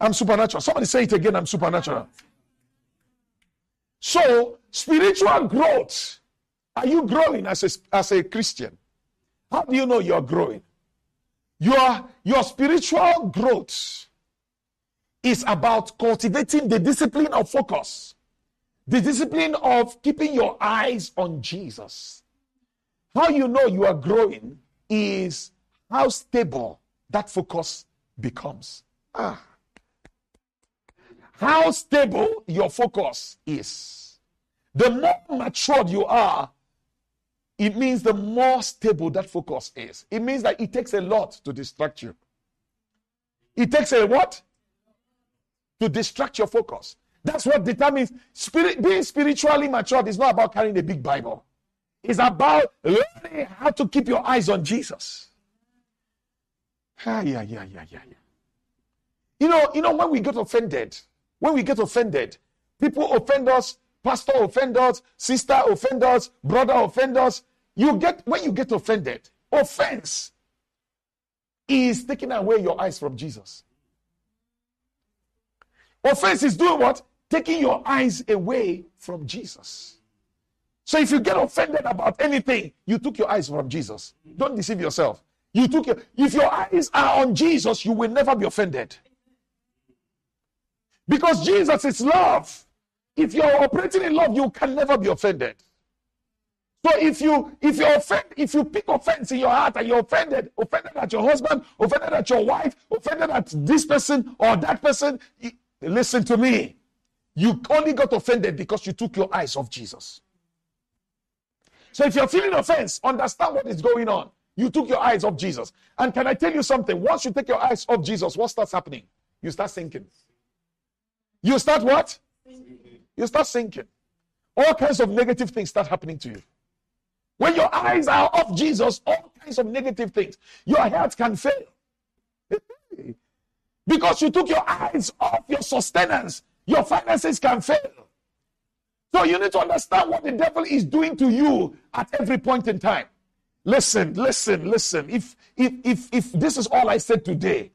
I'm supernatural. Somebody say it again, I'm supernatural. So, spiritual growth. Are you growing as a, as a Christian? How do you know you're growing? Your, your spiritual growth is about cultivating the discipline of focus, the discipline of keeping your eyes on Jesus. How you know you are growing is how stable that focus becomes. Ah. How stable your focus is. The more matured you are, it means the more stable that focus is. It means that it takes a lot to distract you. It takes a what? To distract your focus. That's what determines spirit being spiritually matured is not about carrying a big Bible. It's about learning how to keep your eyes on Jesus. Ah, yeah, yeah, yeah, yeah, yeah. You know, you know, when we get offended, when we get offended, people offend us pastor offend us, sister offend us, brother offend us. You get when you get offended, offense is taking away your eyes from Jesus. Offense is doing what? Taking your eyes away from Jesus. So if you get offended about anything, you took your eyes from Jesus. Don't deceive yourself. You took your, if your eyes are on Jesus, you will never be offended. Because Jesus is love. If you're operating in love, you can never be offended. So if you if you offend, if you pick offense in your heart and you're offended, offended at your husband, offended at your wife, offended at this person or that person, listen to me. You only got offended because you took your eyes off Jesus. So if you're feeling offense, understand what is going on. You took your eyes off Jesus. And can I tell you something? Once you take your eyes off Jesus, what starts happening? You start sinking. You start what? you start sinking. All kinds of negative things start happening to you. When your eyes are off Jesus, all kinds of negative things, your health can fail. because you took your eyes off your sustenance, your finances can fail. So you need to understand what the devil is doing to you at every point in time. Listen, listen, listen. If if if if this is all I said today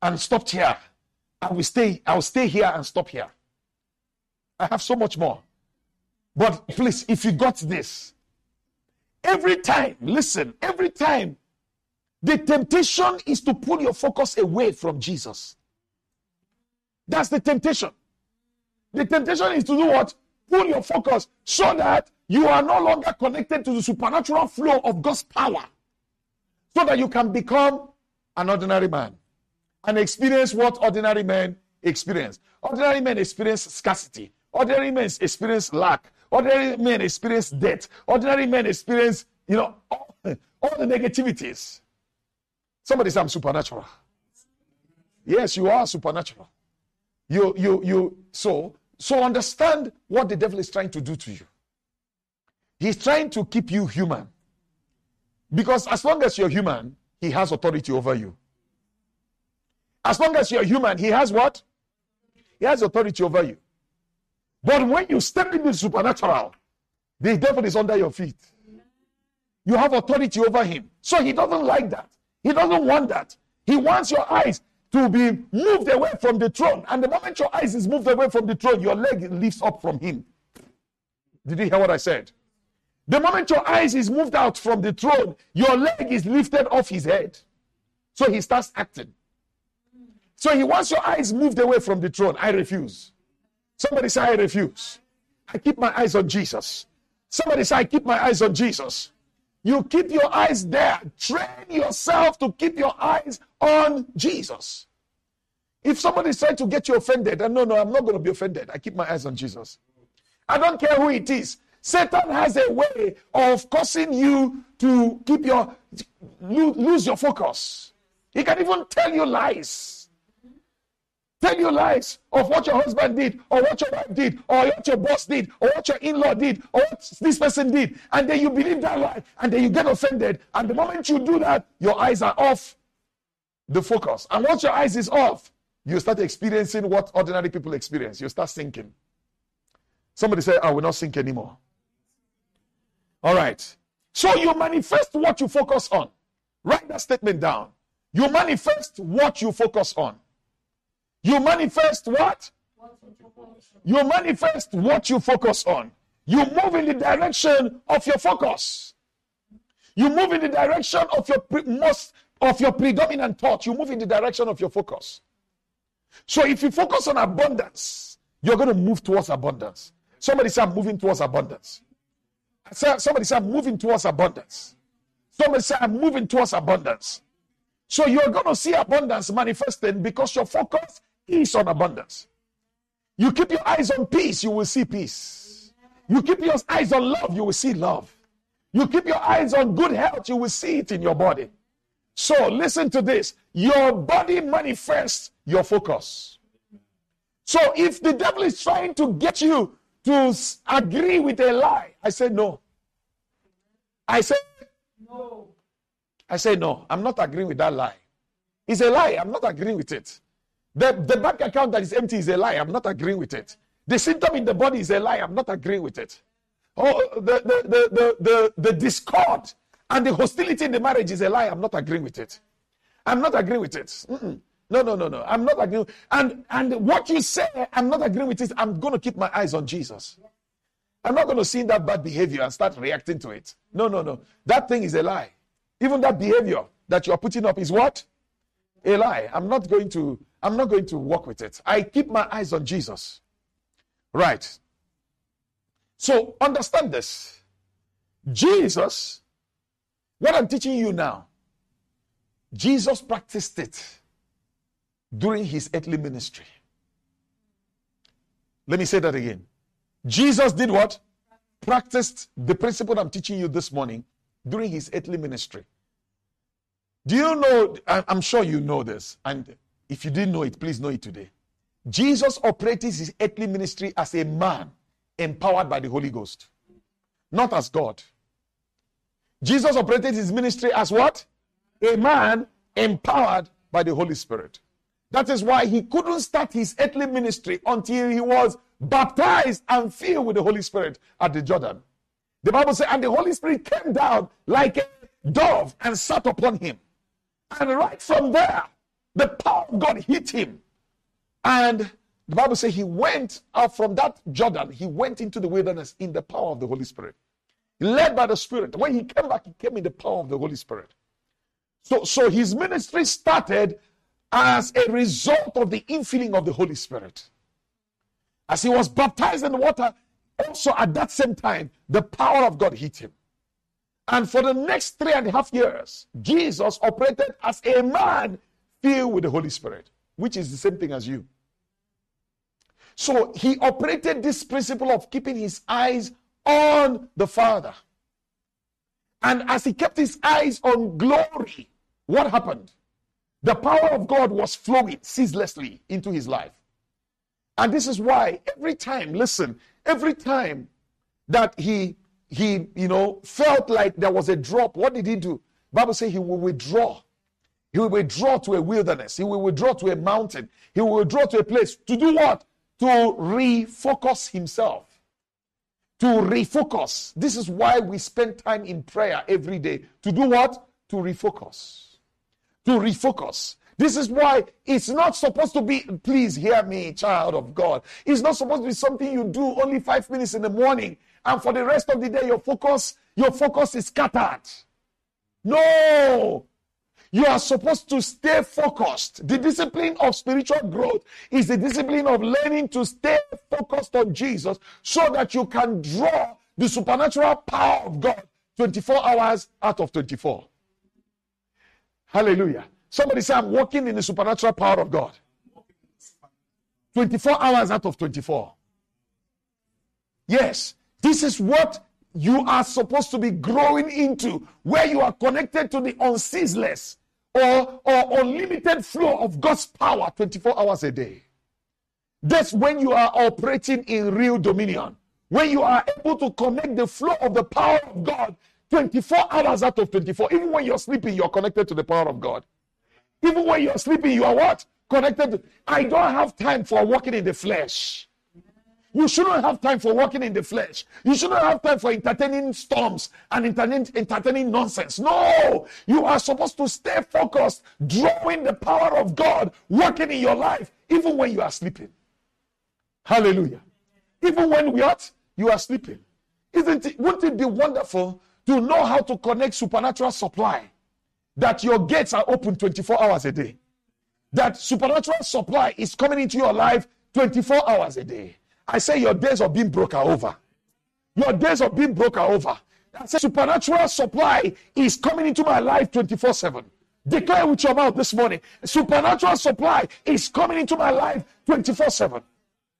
and stopped here, I will stay, I'll stay here and stop here. I have so much more. But please, if you got this, every time, listen, every time, the temptation is to pull your focus away from Jesus. That's the temptation. The temptation is to do what? Pull your focus so that you are no longer connected to the supernatural flow of God's power. So that you can become an ordinary man and experience what ordinary men experience. Ordinary men experience scarcity. Ordinary men experience lack. Ordinary men experience debt, Ordinary men experience, you know, all, (laughs) all the negativities. Somebody say, I'm supernatural. Yes, you are supernatural. You, you, you, so, so understand what the devil is trying to do to you. He's trying to keep you human. Because as long as you're human, he has authority over you. As long as you're human, he has what? He has authority over you. But when you step into the supernatural, the devil is under your feet. You have authority over him. So he doesn't like that. He doesn't want that. He wants your eyes to be moved away from the throne. And the moment your eyes is moved away from the throne, your leg lifts up from him. Did you hear what I said? The moment your eyes is moved out from the throne, your leg is lifted off his head. So he starts acting. So he wants your eyes moved away from the throne. I refuse. Somebody say, I refuse. I keep my eyes on Jesus. Somebody say, I keep my eyes on Jesus. You keep your eyes there. Train yourself to keep your eyes on Jesus. If somebody is trying to get you offended, and no, no, I'm not going to be offended. I keep my eyes on Jesus. I don't care who it is. Satan has a way of causing you to keep your lose your focus. He can even tell you lies. Tell you lies of what your husband did, or what your wife did, or what your boss did, or what your in law did, or what this person did. And then you believe that lie, and then you get offended. And the moment you do that, your eyes are off the focus. And once your eyes is off, you start experiencing what ordinary people experience. You start sinking. Somebody say, I will not sink anymore. All right. So you manifest what you focus on. Write that statement down. You manifest what you focus on. You manifest what? You manifest what you focus on. You move in the direction of your focus. You move in the direction of your pre- most of your predominant thought. You move in the direction of your focus. So if you focus on abundance, you're going to move towards abundance. Somebody say, I'm moving towards abundance. Somebody say, I'm moving towards abundance. Somebody say, I'm moving towards abundance. So you're going to see abundance manifesting because your focus is on abundance. You keep your eyes on peace, you will see peace. You keep your eyes on love, you will see love. You keep your eyes on good health, you will see it in your body. So listen to this your body manifests your focus. So if the devil is trying to get you to agree with a lie, I say no. I say no. I say no. I'm not agreeing with that lie. It's a lie. I'm not agreeing with it. The, the bank account that is empty is a lie. I'm not agreeing with it. The symptom in the body is a lie. I'm not agreeing with it. Oh, the, the, the, the, the, the discord and the hostility in the marriage is a lie. I'm not agreeing with it. I'm not agreeing with it. Mm-mm. No, no, no, no. I'm not agreeing. And and what you say, I'm not agreeing with it. I'm going to keep my eyes on Jesus. I'm not going to see that bad behavior and start reacting to it. No, no, no. That thing is a lie. Even that behavior that you're putting up is what? A lie. I'm not going to I'm not going to work with it. I keep my eyes on Jesus. Right. So understand this. Jesus, what I'm teaching you now, Jesus practiced it during his earthly ministry. Let me say that again. Jesus did what? Practiced the principle I'm teaching you this morning during his earthly ministry. Do you know? I'm sure you know this. And if you didn't know it, please know it today. Jesus operated his earthly ministry as a man empowered by the Holy Ghost, not as God. Jesus operated his ministry as what? A man empowered by the Holy Spirit. That is why he couldn't start his earthly ministry until he was baptized and filled with the Holy Spirit at the Jordan. The Bible says, and the Holy Spirit came down like a dove and sat upon him. And right from there, the power of God hit him. And the Bible says he went out from that Jordan, he went into the wilderness in the power of the Holy Spirit. Led by the Spirit. When he came back, he came in the power of the Holy Spirit. So, so his ministry started as a result of the infilling of the Holy Spirit. As he was baptized in water, also at that same time, the power of God hit him. And for the next three and a half years, Jesus operated as a man filled with the Holy Spirit, which is the same thing as you. So he operated this principle of keeping his eyes on the Father. And as he kept his eyes on glory, what happened? The power of God was flowing ceaselessly into his life. And this is why every time, listen, every time that he he, you know, felt like there was a drop, what did he do? Bible says he will withdraw. He will withdraw to a wilderness. He will withdraw to a mountain. He will withdraw to a place to do what? To refocus himself. To refocus. This is why we spend time in prayer every day. To do what? To refocus. To refocus. This is why it's not supposed to be, please hear me, child of God. It's not supposed to be something you do only five minutes in the morning and for the rest of the day your focus, your focus is scattered. No! You are supposed to stay focused. The discipline of spiritual growth is the discipline of learning to stay focused on Jesus so that you can draw the supernatural power of God 24 hours out of 24. Hallelujah. Somebody say, I'm walking in the supernatural power of God. 24 hours out of 24. Yes, this is what you are supposed to be growing into, where you are connected to the unceaseless or, or unlimited flow of God's power 24 hours a day. That's when you are operating in real dominion. When you are able to connect the flow of the power of God 24 hours out of 24. Even when you're sleeping, you're connected to the power of God. Even when you're sleeping, you are what? Connected. I don't have time for walking in the flesh. You shouldn't have time for walking in the flesh. You shouldn't have time for entertaining storms and entertaining, entertaining nonsense. No, you are supposed to stay focused, drawing the power of God working in your life, even when you are sleeping. Hallelujah. Even when we are, you are sleeping. Isn't it? Wouldn't it be wonderful to know how to connect supernatural supply that your gates are open 24 hours a day. That supernatural supply is coming into your life 24 hours a day. I say your days of being broke are over. Your days of being broke are over. I say supernatural supply is coming into my life 24 7. Declare with your mouth this morning supernatural supply is coming into my life 24 7.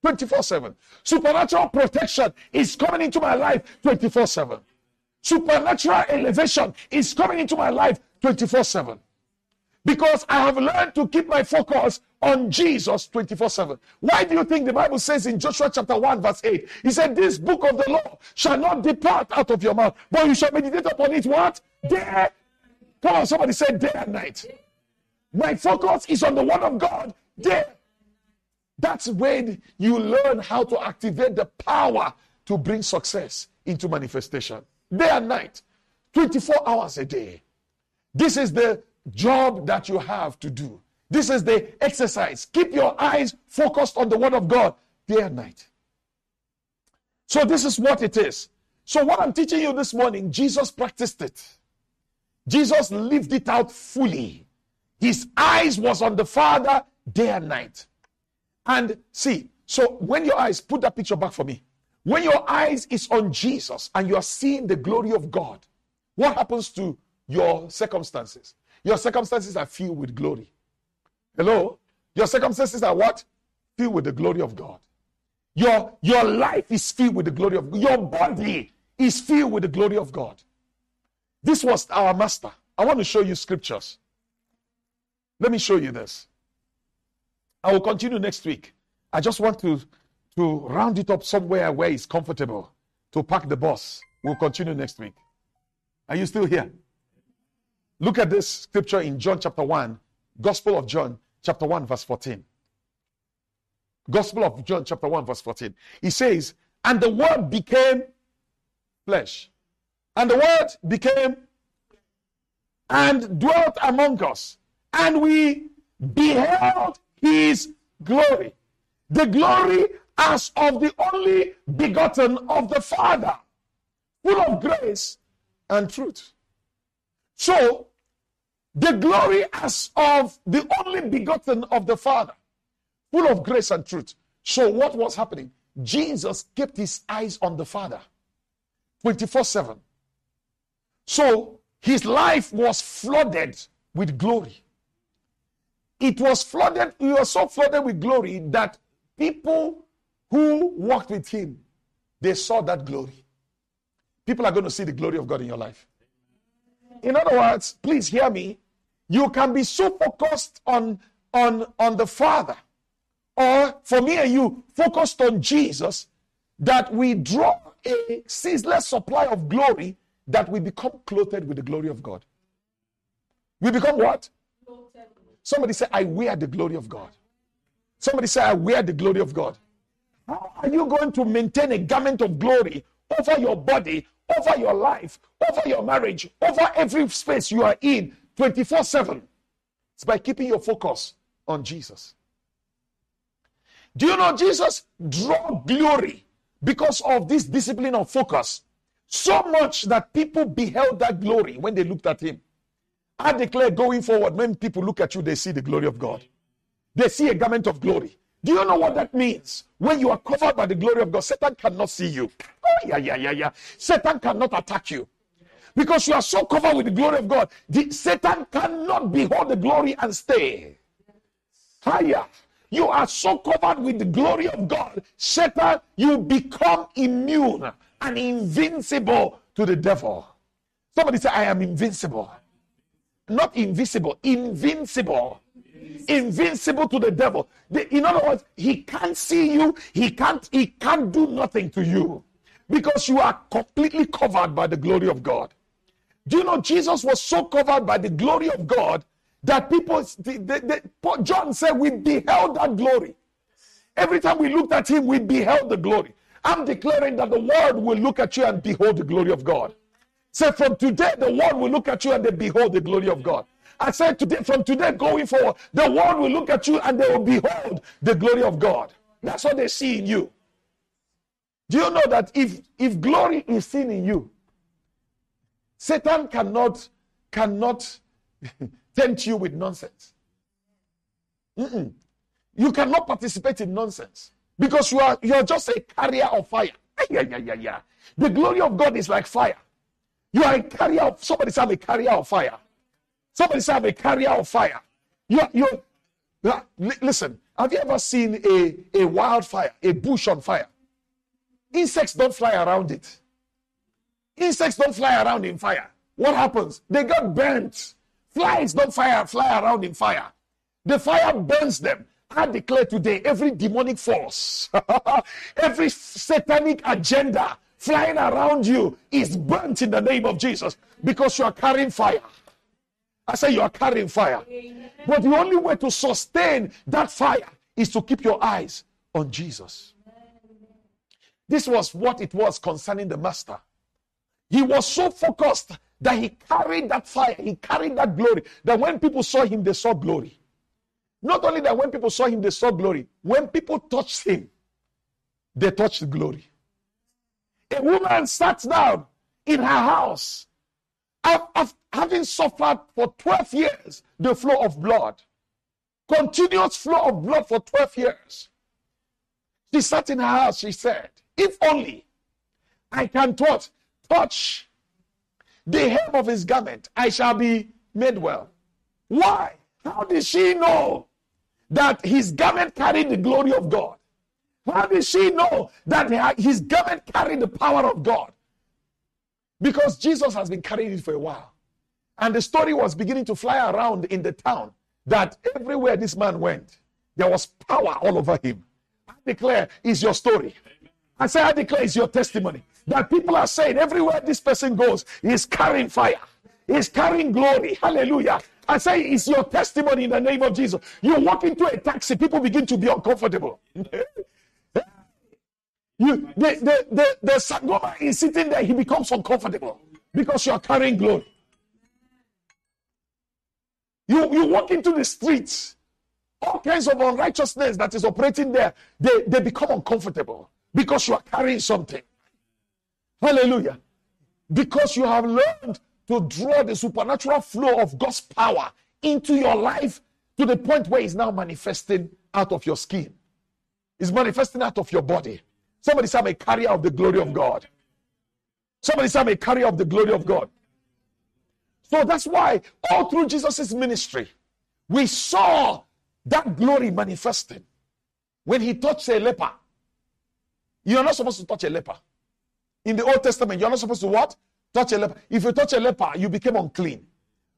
24 7. Supernatural protection is coming into my life 24 7. Supernatural elevation is coming into my life 24 7. Because I have learned to keep my focus on Jesus 24 7. Why do you think the Bible says in Joshua chapter 1, verse 8? He said, This book of the law shall not depart out of your mouth, but you shall meditate upon it what? Day. Come on, somebody said day and night. My focus is on the word of God day. That's when you learn how to activate the power to bring success into manifestation. Day and night. 24 hours a day. This is the job that you have to do. This is the exercise. Keep your eyes focused on the Word of God day and night. So, this is what it is. So, what I'm teaching you this morning, Jesus practiced it. Jesus lived it out fully. His eyes was on the Father day and night. And see, so when your eyes, put that picture back for me. When your eyes is on Jesus and you are seeing the glory of God, what happens to your circumstances. Your circumstances are filled with glory. Hello? Your circumstances are what? Filled with the glory of God. Your, your life is filled with the glory of God. Your body is filled with the glory of God. This was our master. I want to show you scriptures. Let me show you this. I will continue next week. I just want to, to round it up somewhere where it's comfortable to park the bus. We'll continue next week. Are you still here? Look at this scripture in John chapter 1, Gospel of John chapter 1, verse 14. Gospel of John chapter 1, verse 14. He says, And the word became flesh. And the word became and dwelt among us. And we beheld his glory. The glory as of the only begotten of the Father, full of grace and truth. So, the glory as of the only begotten of the Father, full of grace and truth. So, what was happening? Jesus kept his eyes on the Father 24 7. So, his life was flooded with glory. It was flooded, he was so flooded with glory that people who walked with him, they saw that glory. People are going to see the glory of God in your life. In other words, please hear me. You can be so focused on, on, on the Father, or for me and you, focused on Jesus, that we draw a ceaseless supply of glory that we become clothed with the glory of God. We become what? Somebody say, I wear the glory of God. Somebody say, I wear the glory of God. How are you going to maintain a garment of glory over your body, over your life, over your marriage, over every space you are in 24 7? It's by keeping your focus on Jesus. Do you know Jesus draw glory because of this discipline of focus so much that people beheld that glory when they looked at him? I declare going forward, when people look at you, they see the glory of God. They see a garment of glory. Do you know what that means? When you are covered by the glory of God, Satan cannot see you. Oh, yeah, yeah, yeah, yeah. Satan cannot attack you. Because you are so covered with the glory of God, the, Satan cannot behold the glory and stay. Higher. You are so covered with the glory of God, Satan, you become immune and invincible to the devil. Somebody say, I am invincible. Not invisible, invincible. Invincible to the devil. In other words, he can't see you, he can't, he can't do nothing to you because you are completely covered by the glory of God. Do you know Jesus was so covered by the glory of God that people, the, the, the, John said, we beheld that glory. Every time we looked at him, we beheld the glory. I'm declaring that the world will look at you and behold the glory of God. Say, from today, the world will look at you and they behold the glory of God. I said today, from today going forward, the world will look at you and they will behold the glory of God. That's what they see in you. Do you know that if if glory is seen in you, Satan cannot cannot (laughs) tempt you with nonsense. Mm-mm. You cannot participate in nonsense because you are you are just a carrier of fire. Yeah, yeah, yeah, yeah. The glory of God is like fire. You are a carrier of somebody say I'm a carrier of fire. Somebody say I'm a carrier of fire. You you listen. Have you ever seen a, a wildfire, a bush on fire? Insects don't fly around it. Insects don't fly around in fire. What happens? They get burnt. Flies don't fire, fly around in fire. The fire burns them. I declare today every demonic force, (laughs) every satanic agenda flying around you is burnt in the name of Jesus because you are carrying fire. I say you are carrying fire. But the only way to sustain that fire is to keep your eyes on Jesus. This was what it was concerning the master. He was so focused that he carried that fire, he carried that glory, that when people saw him, they saw glory. Not only that, when people saw him, they saw glory. When people touched him, they touched glory. A woman sat down in her house having suffered for 12 years the flow of blood, continuous flow of blood for 12 years. She sat in her house, she said, If only I can touch, touch the hem of his garment, I shall be made well. Why? How did she know that his garment carried the glory of God? How did she know that his garment carried the power of God? Because Jesus has been carrying it for a while. And the story was beginning to fly around in the town that everywhere this man went, there was power all over him. I declare is your story. I say, I declare is your testimony. That people are saying everywhere this person goes, he's carrying fire, he's carrying glory. Hallelujah. I say, it's your testimony in the name of Jesus. You walk into a taxi, people begin to be uncomfortable. (laughs) You, the, the, the, the Sangoma is sitting there, he becomes uncomfortable because you are carrying glory. You, you walk into the streets, all kinds of unrighteousness that is operating there, they, they become uncomfortable because you are carrying something. Hallelujah. Because you have learned to draw the supernatural flow of God's power into your life to the point where it's now manifesting out of your skin. It's manifesting out of your body. Somebody say, I'm a carrier of the glory of God. Somebody say, I'm a carrier of the glory of God. So that's why all through Jesus' ministry, we saw that glory manifesting. When he touched a leper, you're not supposed to touch a leper. In the Old Testament, you're not supposed to what? Touch a leper. If you touch a leper, you became unclean.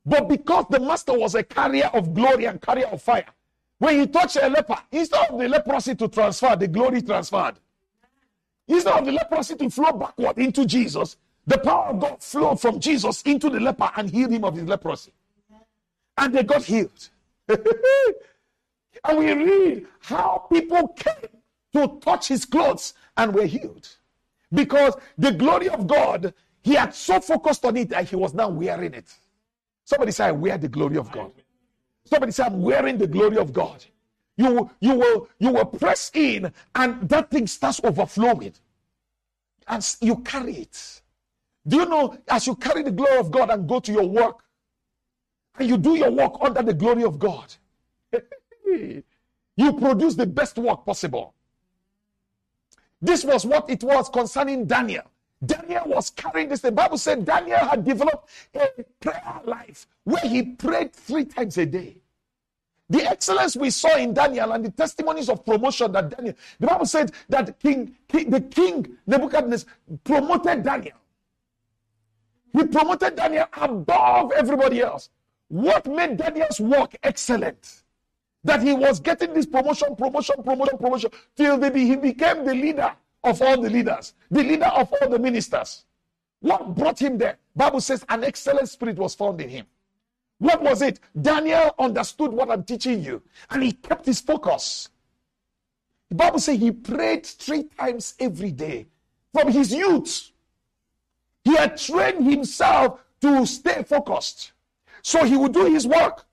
But because the master was a carrier of glory and carrier of fire, when he touched a leper, instead of the leprosy to transfer, the glory transferred. Instead of the leprosy to flow backward into Jesus, the power of God flowed from Jesus into the leper and healed him of his leprosy. And they got healed. (laughs) and we read how people came to touch his clothes and were healed. Because the glory of God, he had so focused on it that he was now wearing it. Somebody say, I wear the glory of God. Somebody say, I'm wearing the glory of God. You, you will you will press in and that thing starts overflowing. And you carry it. Do you know as you carry the glory of God and go to your work, and you do your work under the glory of God, (laughs) you produce the best work possible. This was what it was concerning Daniel. Daniel was carrying this. The Bible said Daniel had developed a prayer life where he prayed three times a day. The excellence we saw in Daniel and the testimonies of promotion that Daniel, the Bible said that King, king the king Nebuchadnezzar promoted Daniel. He promoted Daniel above everybody else. What made Daniel's work excellent? That he was getting this promotion, promotion, promotion, promotion, till he became the leader of all the leaders, the leader of all the ministers. What brought him there? Bible says an excellent spirit was found in him. What was it? Daniel understood what I'm teaching you and he kept his focus. The Bible says he prayed three times every day from his youth. He had trained himself to stay focused. So he would do his work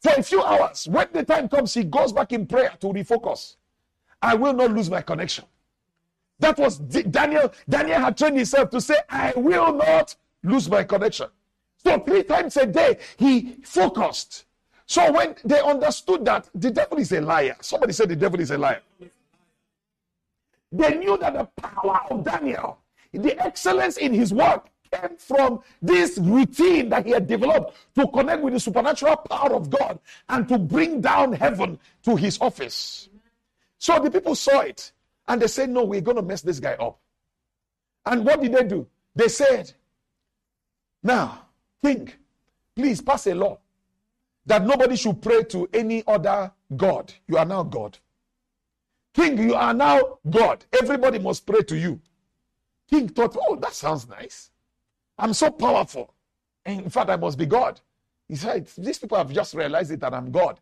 for a few hours. When the time comes, he goes back in prayer to refocus. I will not lose my connection. That was Daniel. Daniel had trained himself to say, I will not lose my connection. So three times a day, he focused. So when they understood that the devil is a liar, somebody said the devil is a liar. They knew that the power of Daniel, the excellence in his work, came from this routine that he had developed to connect with the supernatural power of God and to bring down heaven to his office. So the people saw it and they said, No, we're going to mess this guy up. And what did they do? They said, Now, King, please pass a law that nobody should pray to any other God. You are now God. King, you are now God. Everybody must pray to you. King thought, oh, that sounds nice. I'm so powerful. In fact, I must be God. He said, these people have just realized it that I'm God.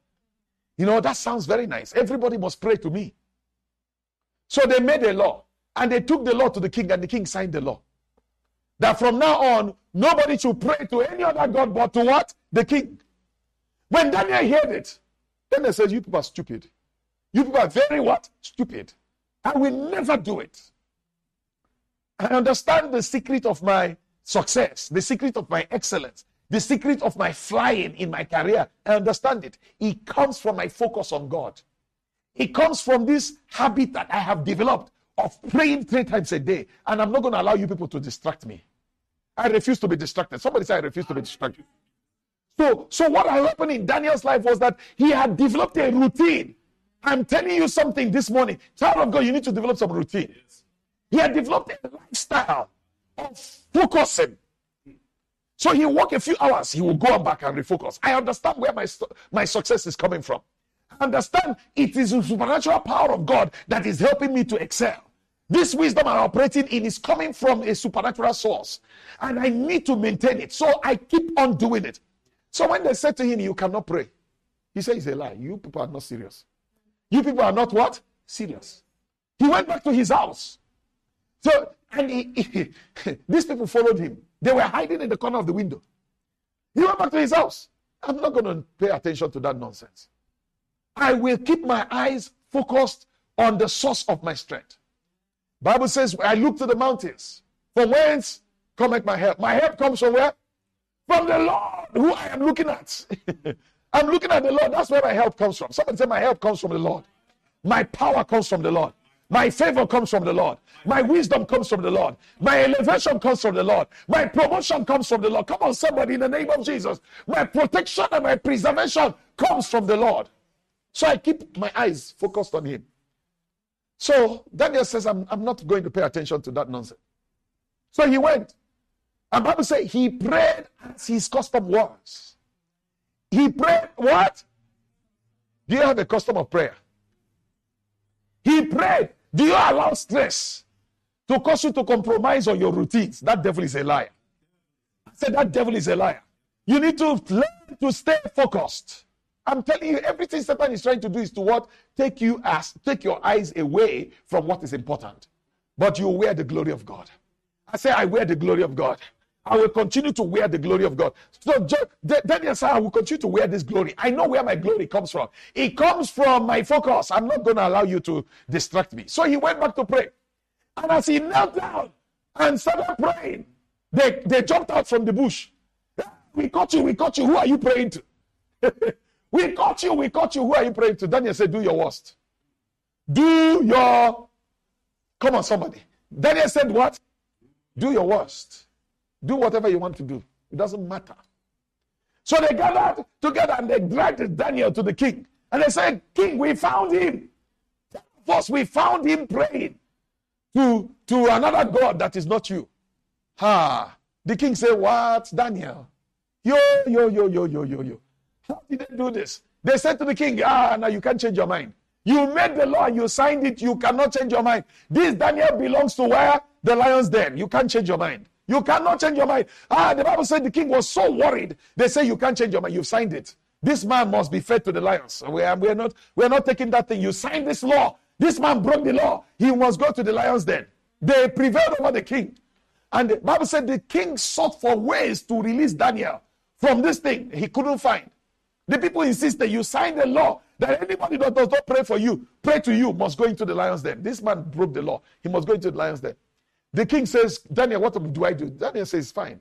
You know, that sounds very nice. Everybody must pray to me. So they made a law and they took the law to the king, and the king signed the law that from now on, nobody should pray to any other God but to what? The king. When Daniel heard it, Daniel says, You people are stupid. You people are very what? Stupid. I will never do it. I understand the secret of my success, the secret of my excellence, the secret of my flying in my career. I understand it. It comes from my focus on God. It comes from this habit that I have developed of praying three times a day. And I'm not going to allow you people to distract me. I refuse to be distracted. Somebody say, I refuse to be distracted. So, so what happened in Daniel's life was that he had developed a routine. I'm telling you something this morning. Child of God, you need to develop some routine. He had developed a lifestyle of focusing. So he work a few hours, he will go back and refocus. I understand where my, my success is coming from. I understand it is the supernatural power of God that is helping me to excel. This wisdom I'm operating in is coming from a supernatural source, and I need to maintain it. So I keep on doing it. So when they said to him, You cannot pray, he said, It's a lie. You people are not serious. You people are not what? Serious. He went back to his house. So, and he, he, (laughs) these people followed him. They were hiding in the corner of the window. He went back to his house. I'm not going to pay attention to that nonsense. I will keep my eyes focused on the source of my strength. Bible says, I look to the mountains. From whence cometh my help? My help comes from where? From the Lord, who I am looking at. (laughs) I'm looking at the Lord. That's where my help comes from. Somebody say, My help comes from the Lord. My power comes from the Lord. My favor comes from the Lord. My wisdom comes from the Lord. My elevation comes from the Lord. My promotion comes from the Lord. Come on, somebody, in the name of Jesus. My protection and my preservation comes from the Lord. So I keep my eyes focused on Him. So Daniel says, I'm, I'm not going to pay attention to that nonsense. So he went. And Bible says he prayed as his custom was. He prayed what? Do you have a custom of prayer? He prayed. Do you allow stress to cause you to compromise on your routines, that devil is a liar. I said that devil is a liar. You need to learn to stay focused. I'm telling you, everything Satan is trying to do is to what? Take you as take your eyes away from what is important. But you wear the glory of God. I say, I wear the glory of God. I will continue to wear the glory of God. So Daniel said, I will continue to wear this glory. I know where my glory comes from. It comes from my focus. I'm not going to allow you to distract me. So he went back to pray. And as he knelt down and started praying, they, they jumped out from the bush. Ah, we caught you, we caught you. Who are you praying to? (laughs) we caught you, we caught you. Who are you praying to? Daniel said, Do your worst. Do your. Come on, somebody. Daniel said, What? Do your worst. Do whatever you want to do. It doesn't matter. So they gathered together and they dragged Daniel to the king. And they said, King, we found him. First, we found him praying to, to another God that is not you. Ha. The king said, What? Daniel. Yo, yo, yo, yo, yo, yo, yo. How did they do this? They said to the king, Ah, now you can't change your mind. You made the law, you signed it, you cannot change your mind. This Daniel belongs to where? The lion's den. You can't change your mind. You cannot change your mind. Ah, the Bible said the king was so worried. They say you can't change your mind. You've signed it. This man must be fed to the lions. We are, we are not we are not taking that thing. You signed this law. This man broke the law. He must go to the lions den. They prevailed over the king. And the Bible said the king sought for ways to release Daniel from this thing. He couldn't find. The people insisted you signed the law that anybody that does not pray for you, pray to you, must go into the lions den. This man broke the law. He must go into the lions den. The king says, Daniel, what do I do? Daniel says, fine.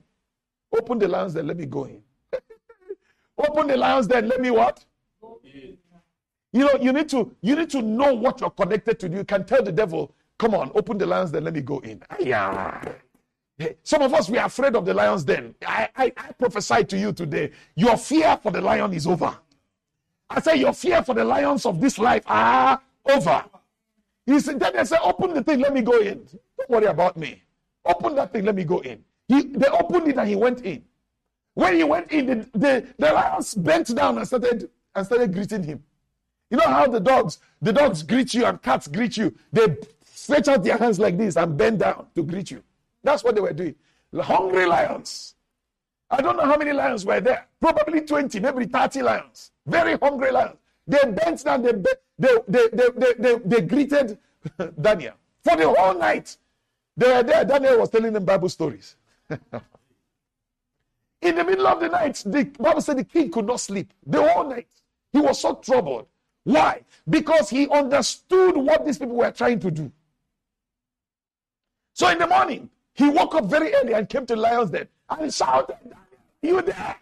Open the lions, den, let me go in. (laughs) Open the lions, den, let me what? In. You know, you need to you need to know what you're connected to. You can tell the devil, come on, open the lions, then let me go in. Yeah. Eh, some of us we are afraid of the lions. Then I, I, I prophesy to you today. Your fear for the lion is over. I say your fear for the lions of this life are over. He said, then they said, open the thing, let me go in. Don't worry about me. Open that thing, let me go in. He, they opened it and he went in. When he went in, the, the, the lions bent down and started and started greeting him. You know how the dogs, the dogs greet you and cats greet you. They stretch out their hands like this and bend down to greet you. That's what they were doing. Hungry lions. I don't know how many lions were there. Probably 20, maybe 30 lions. Very hungry lions. They bent down, they, they, they, they, they, they, they greeted (laughs) Daniel. For the whole night, they were there. Daniel was telling them Bible stories. (laughs) In the middle of the night, the Bible said the king could not sleep. The whole night. He was so troubled. Why? Because he understood what these people were trying to do. So in the morning, he woke up very early and came to lion's den and shouted, You there?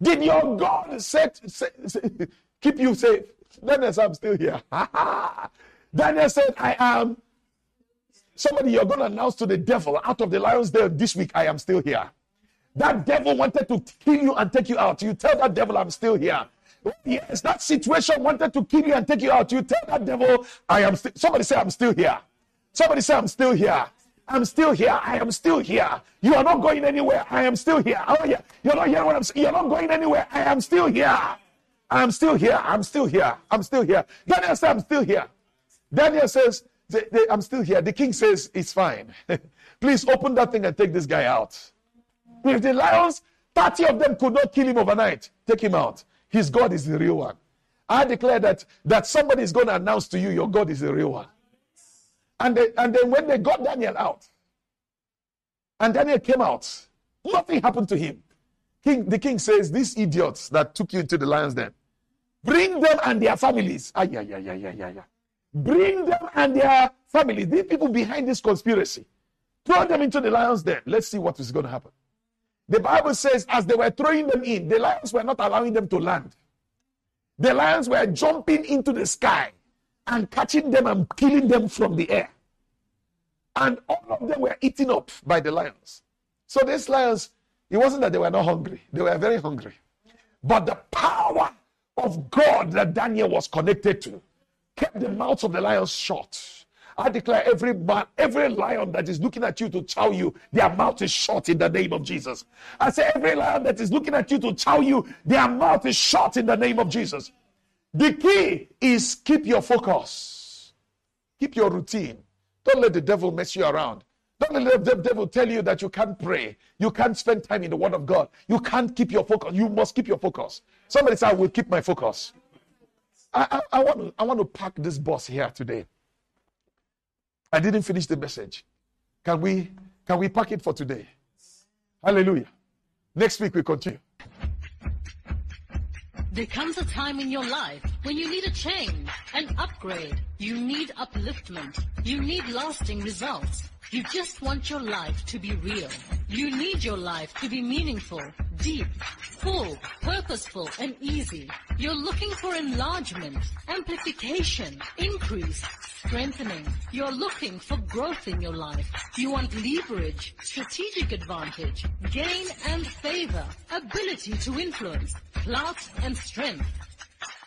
Did your God set, set, set, keep you safe? Daniel said, I'm still here. (laughs) Daniel said, I am. Somebody, you're going to announce to the devil out of the lion's den this week, I am still here. That devil wanted to kill you and take you out. You tell that devil, I'm still here. Yes, that situation wanted to kill you and take you out. You tell that devil, I am. Somebody say, I'm still here. Somebody say, I'm still here. I'm still here. I am still here. You are not going anywhere. I am still here. Oh, yeah. You're not hearing what I'm saying. You're not going anywhere. I am still here. I'm still here. I'm still here. I'm still here. Daniel says, I'm still here. Daniel says, I'm still here. The king says, It's fine. (laughs) Please open that thing and take this guy out. If the lions, 30 of them could not kill him overnight, take him out. His God is the real one. I declare that, that somebody is going to announce to you, Your God is the real one. And, they, and then when they got Daniel out, and Daniel came out, nothing happened to him. King, the king says, These idiots that took you into the lion's den, bring them and their families. Ah, yeah, yeah, yeah, yeah, yeah, yeah. Bring them and their families. These people behind this conspiracy. Throw them into the lion's den. Let's see what is going to happen. The Bible says, as they were throwing them in, the lions were not allowing them to land. The lions were jumping into the sky and catching them and killing them from the air. And all of them were eaten up by the lions. So these lions, it wasn't that they were not hungry, they were very hungry. But the power of God that Daniel was connected to kept the mouths of the lions shut. I declare every man, every lion that is looking at you to chow you, their mouth is shut in the name of Jesus. I say every lion that is looking at you to chow you, their mouth is shut in the name of Jesus. The key is keep your focus, keep your routine. Don't let the devil mess you around. Don't let the devil tell you that you can't pray. You can't spend time in the Word of God. You can't keep your focus. You must keep your focus. Somebody say, I will keep my focus. I, I, I, want to, I want to pack this bus here today. I didn't finish the message. Can we, can we pack it for today? Hallelujah. Next week we continue. There comes a time in your life when you need a change, an upgrade. You need upliftment. You need lasting results. You just want your life to be real. You need your life to be meaningful, deep, full, purposeful, and easy. You're looking for enlargement, amplification, increase, strengthening. You're looking for growth in your life. You want leverage, strategic advantage, gain and favor, ability to influence, clout and strength.